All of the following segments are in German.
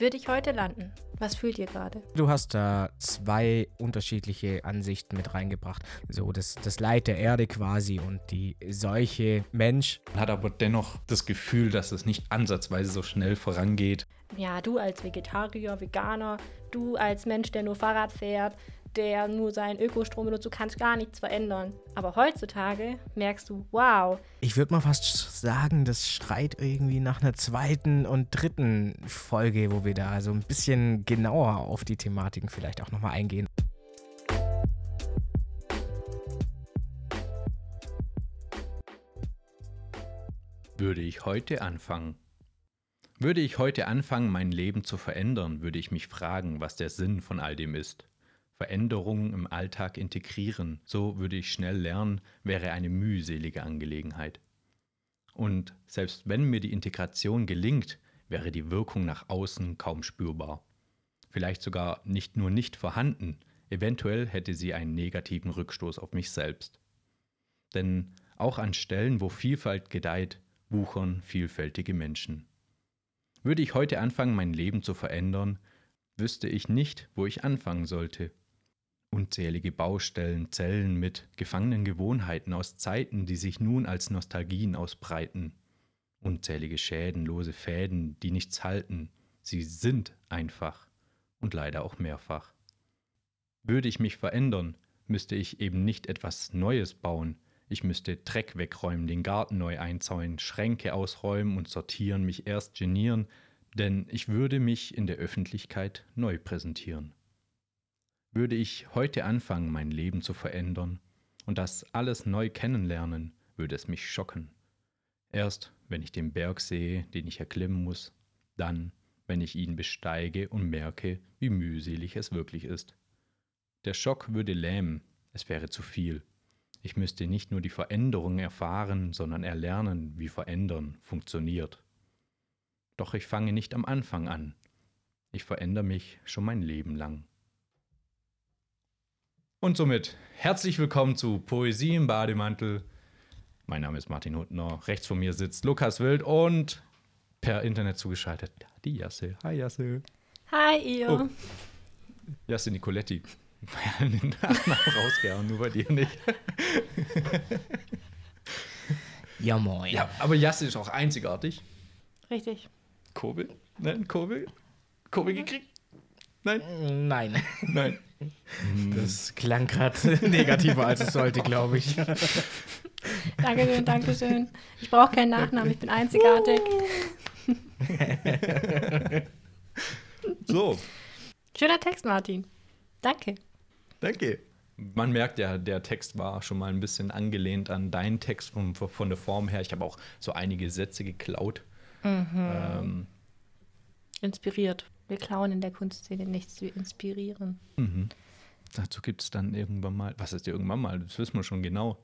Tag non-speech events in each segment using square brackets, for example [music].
würde ich heute landen? Was fühlt ihr gerade? Du hast da zwei unterschiedliche Ansichten mit reingebracht. So das, das Leid der Erde quasi und die Seuche Mensch. Man hat aber dennoch das Gefühl, dass es nicht ansatzweise so schnell vorangeht. Ja, du als Vegetarier, Veganer, du als Mensch, der nur Fahrrad fährt, der nur seinen Ökostrom benutzt, du kannst gar nichts verändern. Aber heutzutage merkst du, wow. Ich würde mal fast sagen, das schreit irgendwie nach einer zweiten und dritten Folge, wo wir da so ein bisschen genauer auf die Thematiken vielleicht auch nochmal eingehen. Würde ich heute anfangen? Würde ich heute anfangen, mein Leben zu verändern, würde ich mich fragen, was der Sinn von all dem ist. Veränderungen im Alltag integrieren, so würde ich schnell lernen, wäre eine mühselige Angelegenheit. Und selbst wenn mir die Integration gelingt, wäre die Wirkung nach außen kaum spürbar. Vielleicht sogar nicht nur nicht vorhanden, eventuell hätte sie einen negativen Rückstoß auf mich selbst. Denn auch an Stellen, wo Vielfalt gedeiht, wuchern vielfältige Menschen. Würde ich heute anfangen, mein Leben zu verändern, wüsste ich nicht, wo ich anfangen sollte Unzählige Baustellen, Zellen mit gefangenen Gewohnheiten aus Zeiten, die sich nun als Nostalgien ausbreiten. Unzählige Schäden, lose Fäden, die nichts halten. Sie sind einfach und leider auch mehrfach. Würde ich mich verändern, müsste ich eben nicht etwas Neues bauen. Ich müsste Dreck wegräumen, den Garten neu einzäunen, Schränke ausräumen und sortieren, mich erst genieren, denn ich würde mich in der Öffentlichkeit neu präsentieren. Würde ich heute anfangen, mein Leben zu verändern und das alles neu kennenlernen, würde es mich schocken. Erst wenn ich den Berg sehe, den ich erklimmen muss, dann, wenn ich ihn besteige und merke, wie mühselig es wirklich ist. Der Schock würde lähmen, es wäre zu viel. Ich müsste nicht nur die Veränderung erfahren, sondern erlernen, wie Verändern funktioniert. Doch ich fange nicht am Anfang an. Ich verändere mich schon mein Leben lang. Und somit herzlich willkommen zu Poesie im Bademantel. Mein Name ist Martin Huttner. Rechts von mir sitzt Lukas Wild und per Internet zugeschaltet die Jasse. Hi Jasse. Hi ihr. Oh. Jasse Nicoletti. den [laughs] Namen rausgehauen, nur bei dir nicht. [laughs] ja, moin. Ja, aber Jasse ist auch einzigartig. Richtig. Kurbel? Nein, Kurbel? Kurbel gekriegt? Nein? Nein. Nein. Das klang [laughs] gerade negativer, als es sollte, glaube ich. Dankeschön, Dankeschön. Ich brauche keinen Nachnamen, ich bin einzigartig. [laughs] so. Schöner Text, Martin. Danke. Danke. Man merkt ja, der Text war schon mal ein bisschen angelehnt an deinen Text von, von der Form her. Ich habe auch so einige Sätze geklaut. Mhm. Ähm, Inspiriert. Wir klauen in der Kunstszene nichts, wir inspirieren. Mhm. Dazu gibt es dann irgendwann mal, was ist irgendwann mal, das wissen wir schon genau.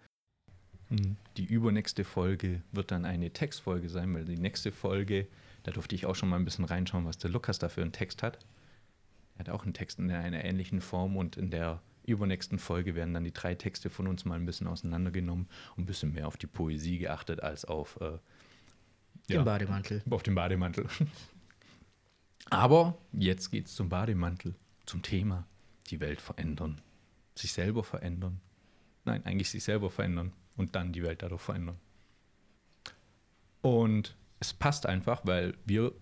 Mhm. Die übernächste Folge wird dann eine Textfolge sein, weil die nächste Folge, da durfte ich auch schon mal ein bisschen reinschauen, was der Lukas da für einen Text hat. Er hat auch einen Text in einer ähnlichen Form und in der übernächsten Folge werden dann die drei Texte von uns mal ein bisschen auseinandergenommen und ein bisschen mehr auf die Poesie geachtet als auf äh, den ja, Bademantel. Auf den Bademantel. Aber jetzt geht es zum Bademantel, zum Thema die Welt verändern, sich selber verändern. Nein, eigentlich sich selber verändern und dann die Welt dadurch verändern. Und es passt einfach, weil wir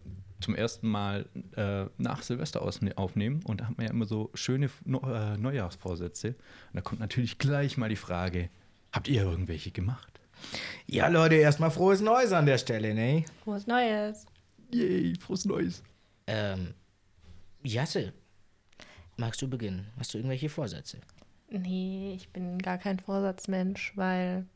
zum ersten Mal äh, nach Silvester aufnehmen und da haben wir ja immer so schöne äh, Neujahrsvorsätze. Und da kommt natürlich gleich mal die Frage: Habt ihr irgendwelche gemacht? Ja, Leute, erstmal frohes Neues an der Stelle, ne? Frohes Neues. Yay, frohes Neues. Ähm, Jasse, magst du beginnen? Hast du irgendwelche Vorsätze? Nee, ich bin gar kein Vorsatzmensch, weil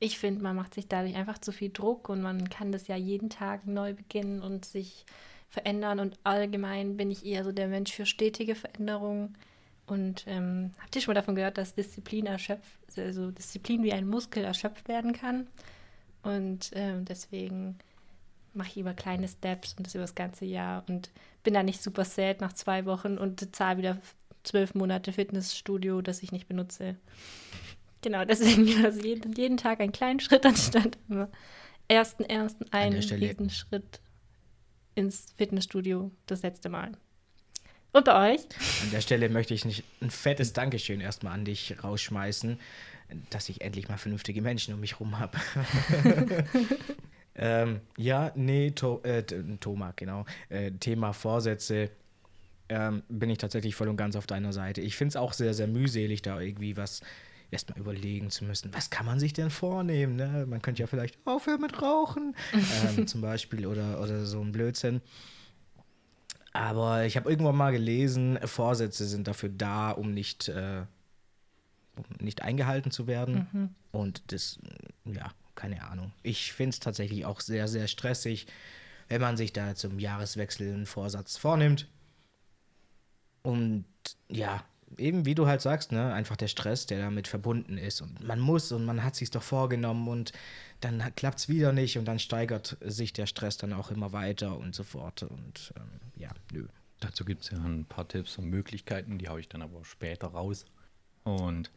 ich finde, man macht sich dadurch einfach zu viel Druck und man kann das ja jeden Tag neu beginnen und sich verändern. Und allgemein bin ich eher so der Mensch für stetige Veränderungen. Und ähm, habt ihr schon mal davon gehört, dass Disziplin erschöpft, also Disziplin wie ein Muskel erschöpft werden kann? Und ähm, deswegen mache ich über kleine Steps und das über das ganze Jahr und bin da nicht super sad nach zwei Wochen und zahle wieder zwölf Monate Fitnessstudio, das ich nicht benutze. Genau, deswegen [laughs] also jeden, jeden Tag einen kleinen Schritt anstatt immer ersten, ersten einen riesen Schritt. ins Fitnessstudio das letzte Mal. Und bei euch? An der Stelle möchte ich nicht ein fettes Dankeschön erstmal an dich rausschmeißen, dass ich endlich mal vernünftige Menschen um mich rum habe. [laughs] ähm, ja, nee, to äh, Thomas, genau. Äh, Thema Vorsätze ähm, bin ich tatsächlich voll und ganz auf deiner Seite. Ich finde es auch sehr, sehr mühselig, da irgendwie was erstmal überlegen zu müssen, was kann man sich denn vornehmen? Ne? Man könnte ja vielleicht aufhören mit Rauchen, ähm, [laughs] zum Beispiel, oder, oder so ein Blödsinn. Aber ich habe irgendwann mal gelesen, Vorsätze sind dafür da, um nicht, äh, um nicht eingehalten zu werden. Mhm. Und das, ja, keine Ahnung. Ich finde es tatsächlich auch sehr, sehr stressig, wenn man sich da zum Jahreswechsel einen Vorsatz vornimmt. Und ja, eben wie du halt sagst, ne, einfach der Stress, der damit verbunden ist. Und man muss und man hat sich doch vorgenommen und dann klappt es wieder nicht und dann steigert sich der Stress dann auch immer weiter und so fort. Und ähm, ja, nö. Dazu gibt es ja ein paar Tipps und Möglichkeiten, die haue ich dann aber später raus. Und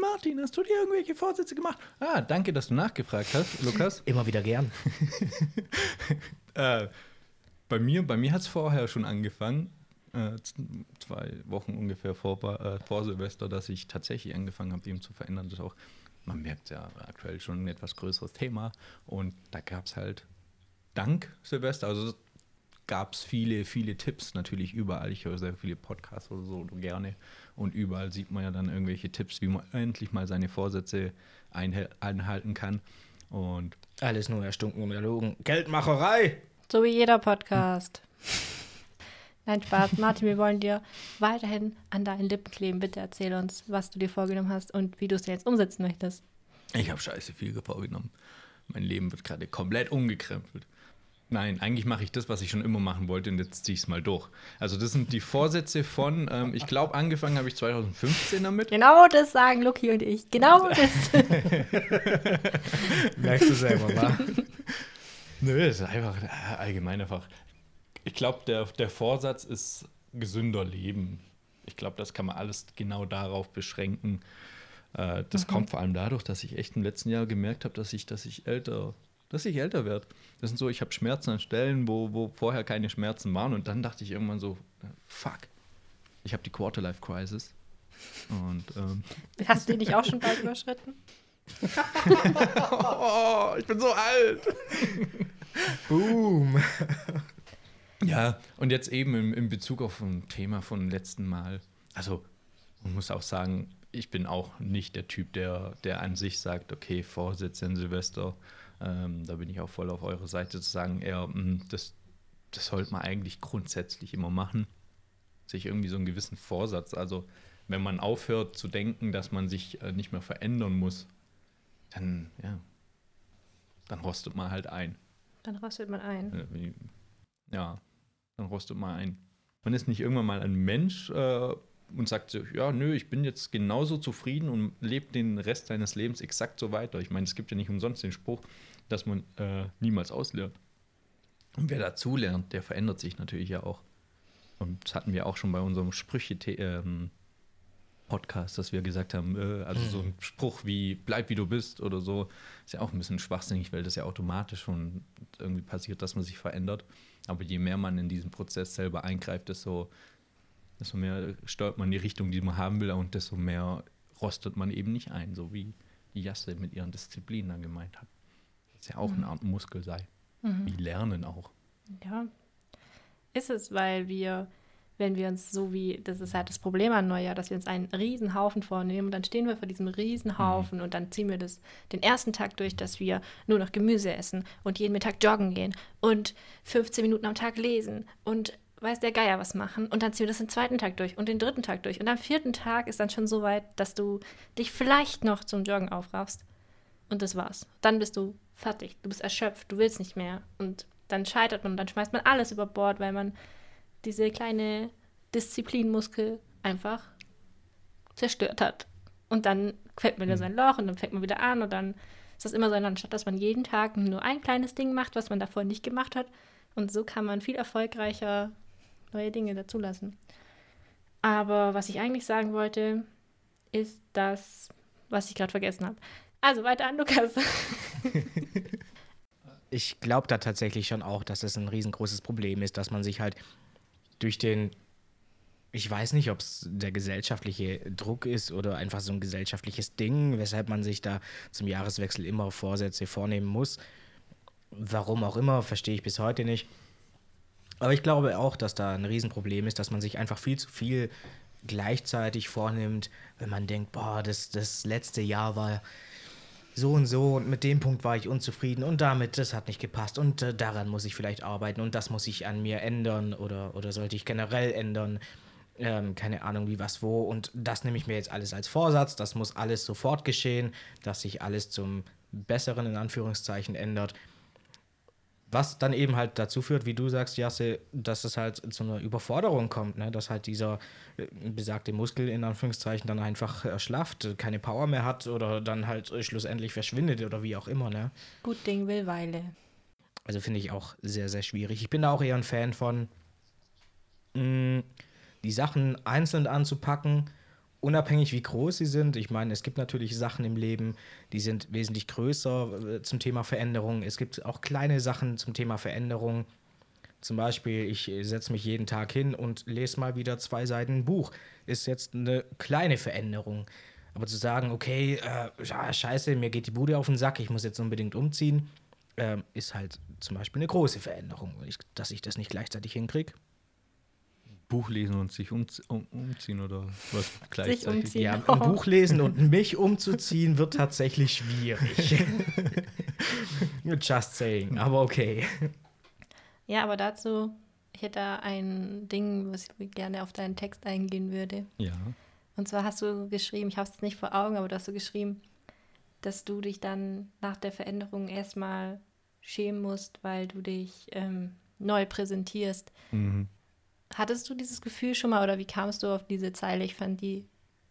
Martin, hast du dir irgendwelche Vorsätze gemacht? Ah, danke, dass du nachgefragt hast, Lukas. [laughs] Immer wieder gern. [laughs] äh, bei mir, bei mir hat es vorher schon angefangen, äh, zwei Wochen ungefähr vor, äh, vor Silvester, dass ich tatsächlich angefangen habe, ihm zu verändern. Das ist auch man merkt ja aktuell schon ein etwas größeres Thema. Und da gab es halt dank Silvester, also gab es viele, viele Tipps natürlich überall. Ich höre sehr viele Podcasts oder so gerne. Und überall sieht man ja dann irgendwelche Tipps, wie man endlich mal seine Vorsätze einhalten kann. Und alles nur erstunken und erlogen. Geldmacherei! So wie jeder Podcast. [laughs] Nein, Spaß. Martin, wir wollen dir weiterhin an deinen Lippen kleben. Bitte erzähl uns, was du dir vorgenommen hast und wie du es jetzt umsetzen möchtest. Ich habe scheiße viel vorgenommen. Mein Leben wird gerade komplett umgekrempelt. Nein, eigentlich mache ich das, was ich schon immer machen wollte und jetzt ziehe ich es mal durch. Also das sind die Vorsätze von, ähm, ich glaube, angefangen habe ich 2015 damit. Genau das sagen Lucky und ich. Genau das. [laughs] Merkst du selber, wa? Nö, das ist einfach äh, allgemein einfach ich glaube, der, der Vorsatz ist gesünder Leben. Ich glaube, das kann man alles genau darauf beschränken. Äh, das mhm. kommt vor allem dadurch, dass ich echt im letzten Jahr gemerkt habe, dass ich, dass ich älter, dass ich älter werde. Das sind so, ich habe Schmerzen an Stellen, wo, wo vorher keine Schmerzen waren. Und dann dachte ich irgendwann so, fuck, ich habe die Quarterlife Crisis. Und ähm, [laughs] hast du die nicht auch schon bald überschritten? [laughs] oh, ich bin so alt. [laughs] Boom. Ja, und jetzt eben in, in Bezug auf ein Thema von letzten Mal. Also, man muss auch sagen, ich bin auch nicht der Typ, der, der an sich sagt, okay, Vorsätze in Silvester, ähm, da bin ich auch voll auf eurer Seite zu sagen, eher, mh, hm, das, das sollte man eigentlich grundsätzlich immer machen. Sich irgendwie so einen gewissen Vorsatz. Also, wenn man aufhört zu denken, dass man sich äh, nicht mehr verändern muss, dann, ja, dann rostet man halt ein. Dann rostet man ein. Ja, dann rostet man ein. Man ist nicht irgendwann mal ein Mensch äh, und sagt so, ja, nö, ich bin jetzt genauso zufrieden und lebe den Rest seines Lebens exakt so weiter. Ich meine, es gibt ja nicht umsonst den Spruch, dass man äh, niemals auslernt. Und wer dazu lernt, der verändert sich natürlich ja auch. Und das hatten wir auch schon bei unserem Sprüche ähm, dass wir gesagt haben, äh, also so ein Spruch wie bleib wie du bist oder so, ist ja auch ein bisschen schwachsinnig, weil das ja automatisch schon irgendwie passiert, dass man sich verändert. Aber je mehr man in diesen Prozess selber eingreift, desto, desto mehr steuert man die Richtung, die man haben will und desto mehr rostet man eben nicht ein, so wie die Jasse mit ihren Disziplinen dann gemeint hat. Das ja auch mhm. eine Art Muskel sei. Mhm. Wie Lernen auch. Ja. Ist es, weil wir wenn wir uns so wie, das ist halt das Problem an Neujahr, dass wir uns einen Riesenhaufen vornehmen und dann stehen wir vor diesem Riesenhaufen mhm. und dann ziehen wir das den ersten Tag durch, dass wir nur noch Gemüse essen und jeden Mittag joggen gehen und 15 Minuten am Tag lesen und weiß der Geier was machen und dann ziehen wir das den zweiten Tag durch und den dritten Tag durch und am vierten Tag ist dann schon so weit, dass du dich vielleicht noch zum Joggen aufraffst und das war's. Dann bist du fertig, du bist erschöpft, du willst nicht mehr und dann scheitert man und dann schmeißt man alles über Bord, weil man diese kleine Disziplinmuskel einfach zerstört hat. Und dann fällt man wieder mhm. sein Loch und dann fängt man wieder an und dann ist das immer so, anstatt dass man jeden Tag nur ein kleines Ding macht, was man davor nicht gemacht hat. Und so kann man viel erfolgreicher neue Dinge dazulassen. Aber was ich eigentlich sagen wollte, ist das, was ich gerade vergessen habe. Also weiter an Lukas. [laughs] ich glaube da tatsächlich schon auch, dass das ein riesengroßes Problem ist, dass man sich halt durch den, ich weiß nicht, ob es der gesellschaftliche Druck ist oder einfach so ein gesellschaftliches Ding, weshalb man sich da zum Jahreswechsel immer Vorsätze vornehmen muss. Warum auch immer, verstehe ich bis heute nicht. Aber ich glaube auch, dass da ein Riesenproblem ist, dass man sich einfach viel zu viel gleichzeitig vornimmt, wenn man denkt, boah, das, das letzte Jahr war so und so und mit dem Punkt war ich unzufrieden und damit, das hat nicht gepasst und äh, daran muss ich vielleicht arbeiten und das muss ich an mir ändern oder, oder sollte ich generell ändern. Ähm, keine Ahnung wie was wo und das nehme ich mir jetzt alles als Vorsatz, das muss alles sofort geschehen, dass sich alles zum Besseren in Anführungszeichen ändert was dann eben halt dazu führt, wie du sagst, Jasse, dass es halt zu einer Überforderung kommt, ne? dass halt dieser äh, besagte Muskel in Anführungszeichen dann einfach erschlafft, keine Power mehr hat oder dann halt schlussendlich verschwindet oder wie auch immer. Ne? Gut Ding will Weile. Also finde ich auch sehr, sehr schwierig. Ich bin da auch eher ein Fan von, mh, mm, die Sachen einzeln anzupacken unabhängig wie groß sie sind, ich meine, es gibt natürlich Sachen im Leben, die sind wesentlich größer äh, zum Thema Veränderung. Es gibt auch kleine Sachen zum Thema Veränderung. Zum Beispiel, ich setze mich jeden Tag hin und lese mal wieder zwei Seiten ein Buch. Ist jetzt eine kleine Veränderung. Aber zu sagen, okay, äh, scheiße, mir geht die Bude auf den Sack, ich muss jetzt unbedingt umziehen, äh, ist halt zum Beispiel eine große Veränderung. dass ich das nicht gleichzeitig hinkriege, Buch lesen und sich um, um, umziehen oder was gleichzeitig? Sich umziehen. Ja, ein Buch lesen und [laughs] mich umzuziehen wird tatsächlich schwierig. [laughs] Just saying, aber okay. Ja, aber dazu, ich hätte da ein Ding, was ich gerne auf deinen Text eingehen würde. Ja. Und zwar hast du geschrieben, ich habe es nicht vor Augen, aber du hast du geschrieben, dass du dich dann nach der Veränderung erstmal schämen musst, weil du dich ähm, neu präsentierst. Mhm. Hattest du dieses Gefühl schon mal oder wie kamst du auf diese Zeile? Ich fand die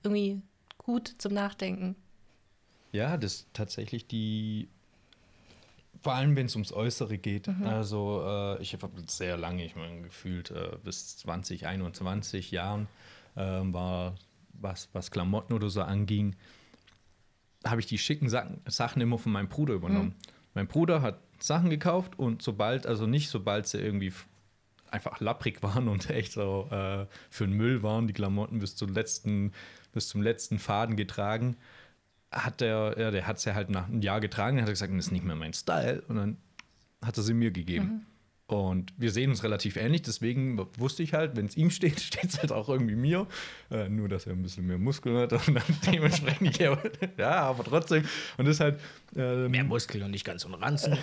irgendwie gut zum Nachdenken. Ja, das tatsächlich die, vor allem wenn es ums Äußere geht. Mhm. Also äh, ich habe sehr lange, ich meine, gefühlt äh, bis 20, 21 Jahren äh, war, was, was Klamotten oder so anging, habe ich die schicken Sachen immer von meinem Bruder übernommen. Mhm. Mein Bruder hat Sachen gekauft und sobald, also nicht sobald sie irgendwie einfach lapprig [laughs] waren und echt so äh, für den Müll waren, die Klamotten bis zum letzten, bis zum letzten Faden getragen, hat der, ja, der hat es ja halt nach einem Jahr getragen, hat er gesagt, das ist nicht mehr mein Style und dann hat er sie mir gegeben. Mhm. Und wir sehen uns relativ ähnlich, deswegen wusste ich halt, wenn es ihm steht, [laughs] steht es halt auch irgendwie mir. Äh, nur, dass er ein bisschen mehr Muskeln hat und dann [laughs] dementsprechend, ja, aber trotzdem. Und das ist halt. Ähm, mehr Muskeln und nicht ganz so ein Ranzen.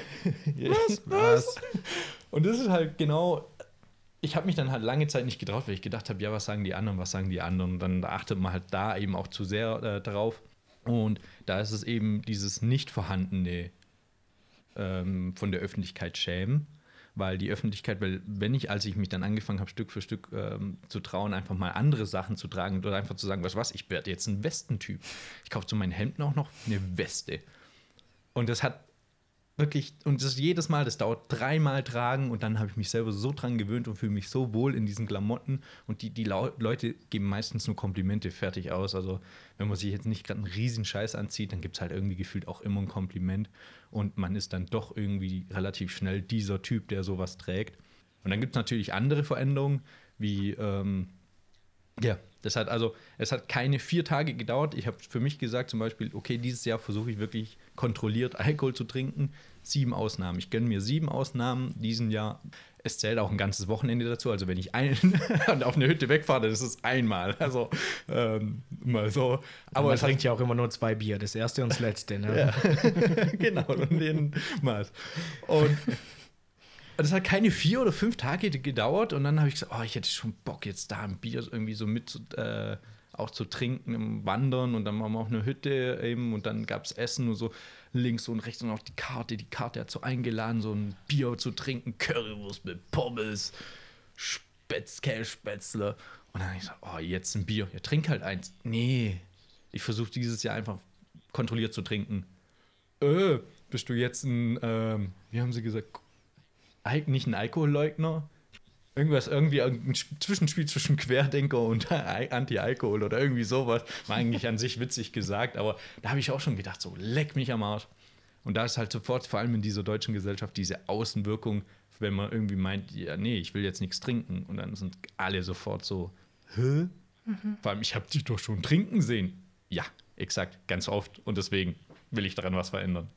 was? was? Und das ist halt genau ich habe mich dann halt lange Zeit nicht getraut, weil ich gedacht habe, ja, was sagen die anderen, was sagen die anderen? Und dann achtet man halt da eben auch zu sehr äh, drauf. Und da ist es eben dieses nicht vorhandene ähm, von der Öffentlichkeit schämen, weil die Öffentlichkeit, weil wenn ich, als ich mich dann angefangen habe, Stück für Stück ähm, zu trauen, einfach mal andere Sachen zu tragen oder einfach zu sagen, was was, ich werde jetzt ein Westentyp. Ich kaufe zu meinen Hemden auch noch eine Weste. Und das hat wirklich, und das jedes Mal, das dauert dreimal tragen und dann habe ich mich selber so dran gewöhnt und fühle mich so wohl in diesen Klamotten und die, die Leute geben meistens nur Komplimente fertig aus. Also wenn man sich jetzt nicht gerade einen riesen Scheiß anzieht, dann gibt es halt irgendwie gefühlt auch immer ein Kompliment und man ist dann doch irgendwie relativ schnell dieser Typ, der sowas trägt. Und dann gibt es natürlich andere Veränderungen, wie ähm, ja, das hat also, es hat keine vier Tage gedauert. Ich habe für mich gesagt, zum Beispiel, okay, dieses Jahr versuche ich wirklich kontrolliert Alkohol zu trinken. Sieben Ausnahmen. Ich gönne mir sieben Ausnahmen diesen Jahr. Es zählt auch ein ganzes Wochenende dazu. Also wenn ich ein, [laughs] auf eine Hütte wegfahre, das ist einmal. Also ähm, mal so. Aber man trinkt ja auch immer nur zwei Bier, das erste und das letzte. Ne? Ja. [laughs] genau, und den Maß. Und [laughs] das hat keine vier oder fünf Tage gedauert und dann habe ich gesagt, oh, ich hätte schon Bock, jetzt da ein Bier irgendwie so mit zu, äh, auch zu trinken im Wandern und dann waren wir auch eine Hütte eben und dann gab es Essen und so links und rechts und auch die Karte. Die Karte hat so eingeladen, so ein Bier zu trinken, Currywurst mit Pommes, Spätz, Kässpätzle. Und dann habe ich gesagt, oh, jetzt ein Bier. Ja, trink halt eins. Nee, ich versuche dieses Jahr einfach kontrolliert zu trinken. Äh, bist du jetzt ein, ähm, wie haben sie gesagt, nicht ein Alkoholleugner. Irgendwas, irgendwie ein Zwischenspiel zwischen Querdenker und Anti-Alkohol oder irgendwie sowas. War eigentlich an sich witzig gesagt, aber da habe ich auch schon gedacht, so leck mich am Arsch. Und da ist halt sofort, vor allem in dieser deutschen Gesellschaft, diese Außenwirkung, wenn man irgendwie meint, ja, nee, ich will jetzt nichts trinken. Und dann sind alle sofort so, hä? Mhm. Vor allem, ich habe dich doch schon trinken sehen. Ja, exakt, ganz oft. Und deswegen will ich daran was verändern.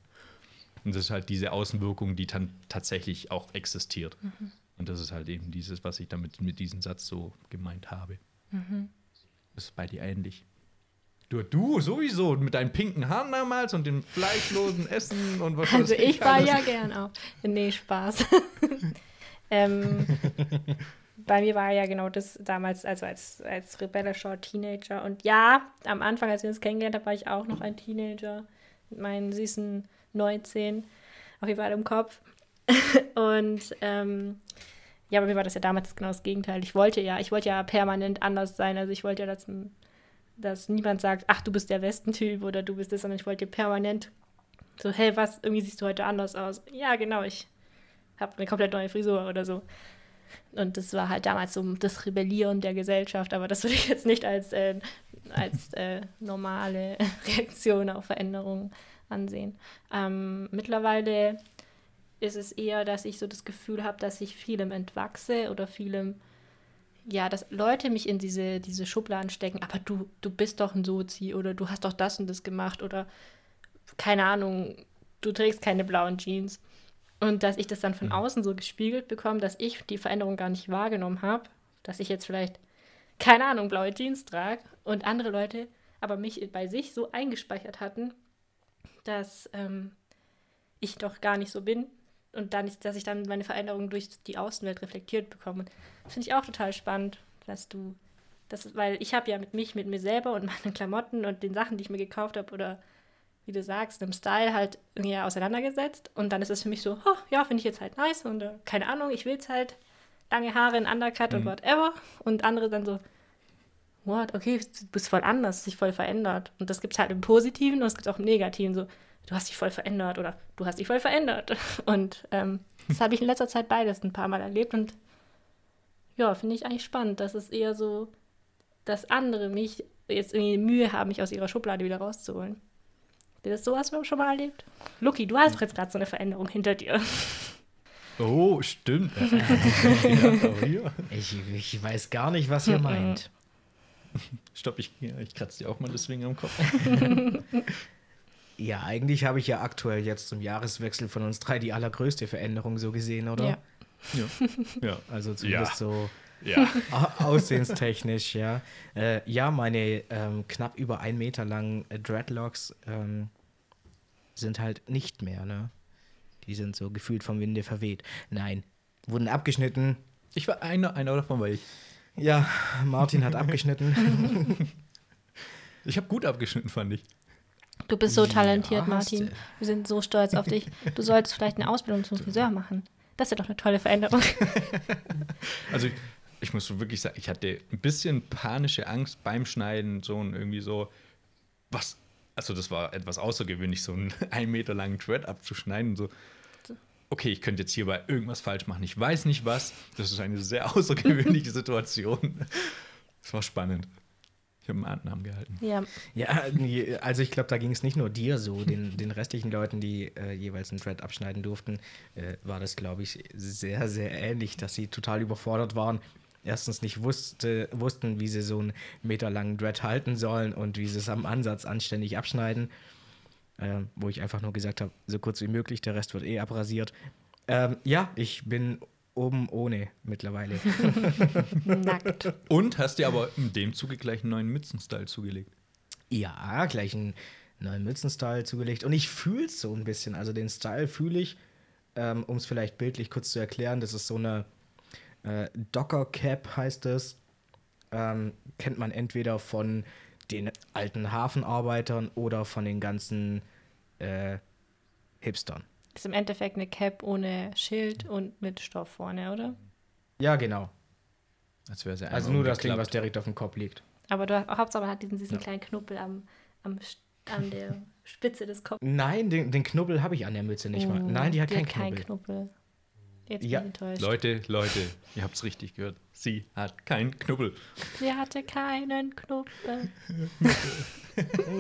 Und das ist halt diese Außenwirkung, die dann tatsächlich auch existiert. Mhm. Und das ist halt eben dieses, was ich damit mit diesem Satz so gemeint habe. Mhm. Das ist bei dir ähnlich. Du, du sowieso mit deinen pinken Haaren damals und dem fleischlosen Essen und was Also ich war ja gern auch. Nee, Spaß. [laughs] ähm, bei mir war ja genau das damals, also als, als rebellischer Teenager. Und ja, am Anfang, als wir uns kennengelernt haben, war ich auch noch ein Teenager mit meinen süßen 19 auf jeden Fall im Kopf. [laughs] und ähm, ja, bei mir war das ja damals genau das Gegenteil. Ich wollte ja, ich wollte ja permanent anders sein. Also ich wollte ja, dass, dass niemand sagt, ach, du bist der Westentyp oder du bist das, sondern ich wollte permanent so, hey, was, irgendwie siehst du heute anders aus. Ja, genau, ich habe eine komplett neue Frisur oder so. Und das war halt damals so das Rebellieren der Gesellschaft, aber das würde ich jetzt nicht als, äh, als äh, normale [laughs] Reaktion auf Veränderungen ansehen. Ähm, mittlerweile ist es eher, dass ich so das Gefühl habe, dass ich vielem entwachse oder vielem, ja, dass Leute mich in diese, diese Schubladen stecken, aber du, du bist doch ein Sozi oder du hast doch das und das gemacht oder keine Ahnung, du trägst keine blauen Jeans. Und dass ich das dann von mhm. außen so gespiegelt bekomme, dass ich die Veränderung gar nicht wahrgenommen habe, dass ich jetzt vielleicht, keine Ahnung, blaue Jeans trage und andere Leute aber mich bei sich so eingespeichert hatten, dass ähm, ich doch gar nicht so bin und dann dass ich dann meine Veränderung durch die Außenwelt reflektiert bekomme. Das finde ich auch total spannend, dass du das, weil ich habe ja mit mich, mit mir selber und [laughs] meinen Klamotten und den Sachen, die ich mir gekauft habe oder wie du sagst, einem Style halt irgendwie auseinandergesetzt und dann ist es für mich so, oh, ja, finde ich jetzt halt nice und äh, keine Ahnung, ich will es halt, lange Haare, in Undercut mhm. und whatever und andere dann so, what, okay, du bist voll anders, sich voll verändert und das gibt es halt im Positiven und es gibt auch im Negativen so, du hast dich voll verändert oder du hast dich voll verändert. [laughs] Und ähm, das habe ich in letzter Zeit beides ein paar Mal erlebt und ja, finde ich eigentlich spannend, dass es eher so, dass andere mich jetzt irgendwie Mühe haben, mich aus ihrer Schublade wieder rauszuholen. Das sowas schon mal erlebt? Lucky, du hast jetzt gerade so eine Veränderung hinter dir. Oh, stimmt. [laughs] ich, ich weiß gar nicht, was ihr meint. [laughs] Stopp, ich, ich kratze dir auch mal deswegen am Kopf. [laughs] Ja, eigentlich habe ich ja aktuell jetzt zum Jahreswechsel von uns drei die allergrößte Veränderung so gesehen, oder? Ja. Ja. [laughs] ja. Also zumindest ja. so ja. aussehenstechnisch, ja. Äh, ja, meine ähm, knapp über ein Meter langen Dreadlocks ähm, sind halt nicht mehr, ne? Die sind so gefühlt vom Winde verweht. Nein, wurden abgeschnitten. Ich war einer, einer davon war ich. Ja, Martin hat abgeschnitten. [laughs] ich habe gut abgeschnitten, fand ich. Du bist so talentiert, ja, Martin. Wir sind so stolz auf dich. Du solltest vielleicht eine Ausbildung zum Friseur machen. Das ist ja doch eine tolle Veränderung. [laughs] Also ich, ich muss wirklich sagen, ich hatte ein bisschen panische Angst beim Schneiden, so und irgendwie so, was, also das war etwas außergewöhnlich, so einen [laughs] ein Meter langen Thread abzuschneiden. So, okay, ich könnte jetzt hierbei irgendwas falsch machen. Ich weiß nicht was. Das ist eine sehr [laughs] außergewöhnliche Situation. Es war spannend. Ich habe einen Atemnamen gehalten. Ja. Ja, also ich glaube, da ging es nicht nur dir so, den, den restlichen Leuten, die äh, jeweils einen Thread abschneiden durften, äh, war das, glaube ich, sehr, sehr ähnlich, dass sie total überfordert waren. Erstens nicht wusste, wussten, wie sie so einen meterlangen Dread halten sollen und wie sie es am Ansatz anständig abschneiden. Äh, wo ich einfach nur gesagt habe, so kurz wie möglich, der Rest wird eh abrasiert. Ähm, ja, ich bin oben ohne mittlerweile. [laughs] Nackt. Und hast dir aber in dem Zuge gleich einen neuen Mützenstyle zugelegt. Ja, gleich einen neuen Mützenstyle zugelegt. Und ich fühle es so ein bisschen. Also den Style fühle ich, ähm, um es vielleicht bildlich kurz zu erklären. Das ist so eine äh, Docker Cap, heißt es. Ähm, kennt man entweder von den alten Hafenarbeitern oder von den ganzen äh, Hipstern. Ist im Endeffekt eine Cap ohne Schild und mit Stoff vorne, oder? Ja, genau. Als wäre sie Also nur das Ding, was direkt auf dem Kopf liegt. Aber du, Hauptsache man hat diesen, diesen ja. kleinen Knubbel am, am, an der Spitze des Kopfes. Nein, den, den Knubbel habe ich an der Mütze nicht oh, mal. Nein, die hat keinen Knubbel. Kein Knubbel. Jetzt bin Ja, ich enttäuscht. Leute, Leute, ihr habt's richtig gehört. Sie hat keinen Knubbel. Sie hatte keinen Knubbel. [laughs]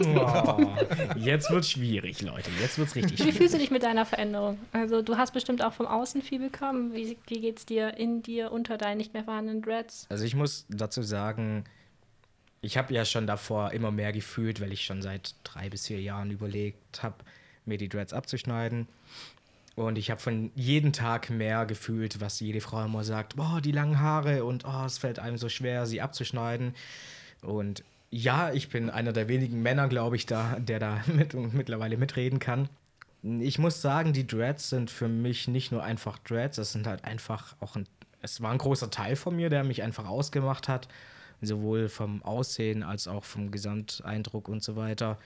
Oh, [laughs] jetzt wird schwierig, Leute. Jetzt wird's richtig Wie schwierig. fühlst du dich mit deiner Veränderung? Also du hast bestimmt auch vom Außen viel bekommen. Wie, wie geht's dir in dir unter deinen nicht mehr vorhandenen Dreads? Also ich muss dazu sagen, ich habe ja schon davor immer mehr gefühlt, weil ich schon seit drei bis vier Jahren überlegt habe, mir die Dreads abzuschneiden. Und ich habe von jedem Tag mehr gefühlt, was jede Frau immer sagt, boah, die langen Haare und oh, es fällt einem so schwer, sie abzuschneiden. Und ja, ich bin einer der wenigen Männer, glaube ich, da, der da [laughs] mit, mittlerweile mitreden kann. Ich muss sagen, die Dreads sind für mich nicht nur einfach Dreads, es sind halt einfach auch ein, es war ein großer Teil von mir, der mich einfach ausgemacht hat, sowohl vom Aussehen als auch vom Gesamteindruck und so weiter.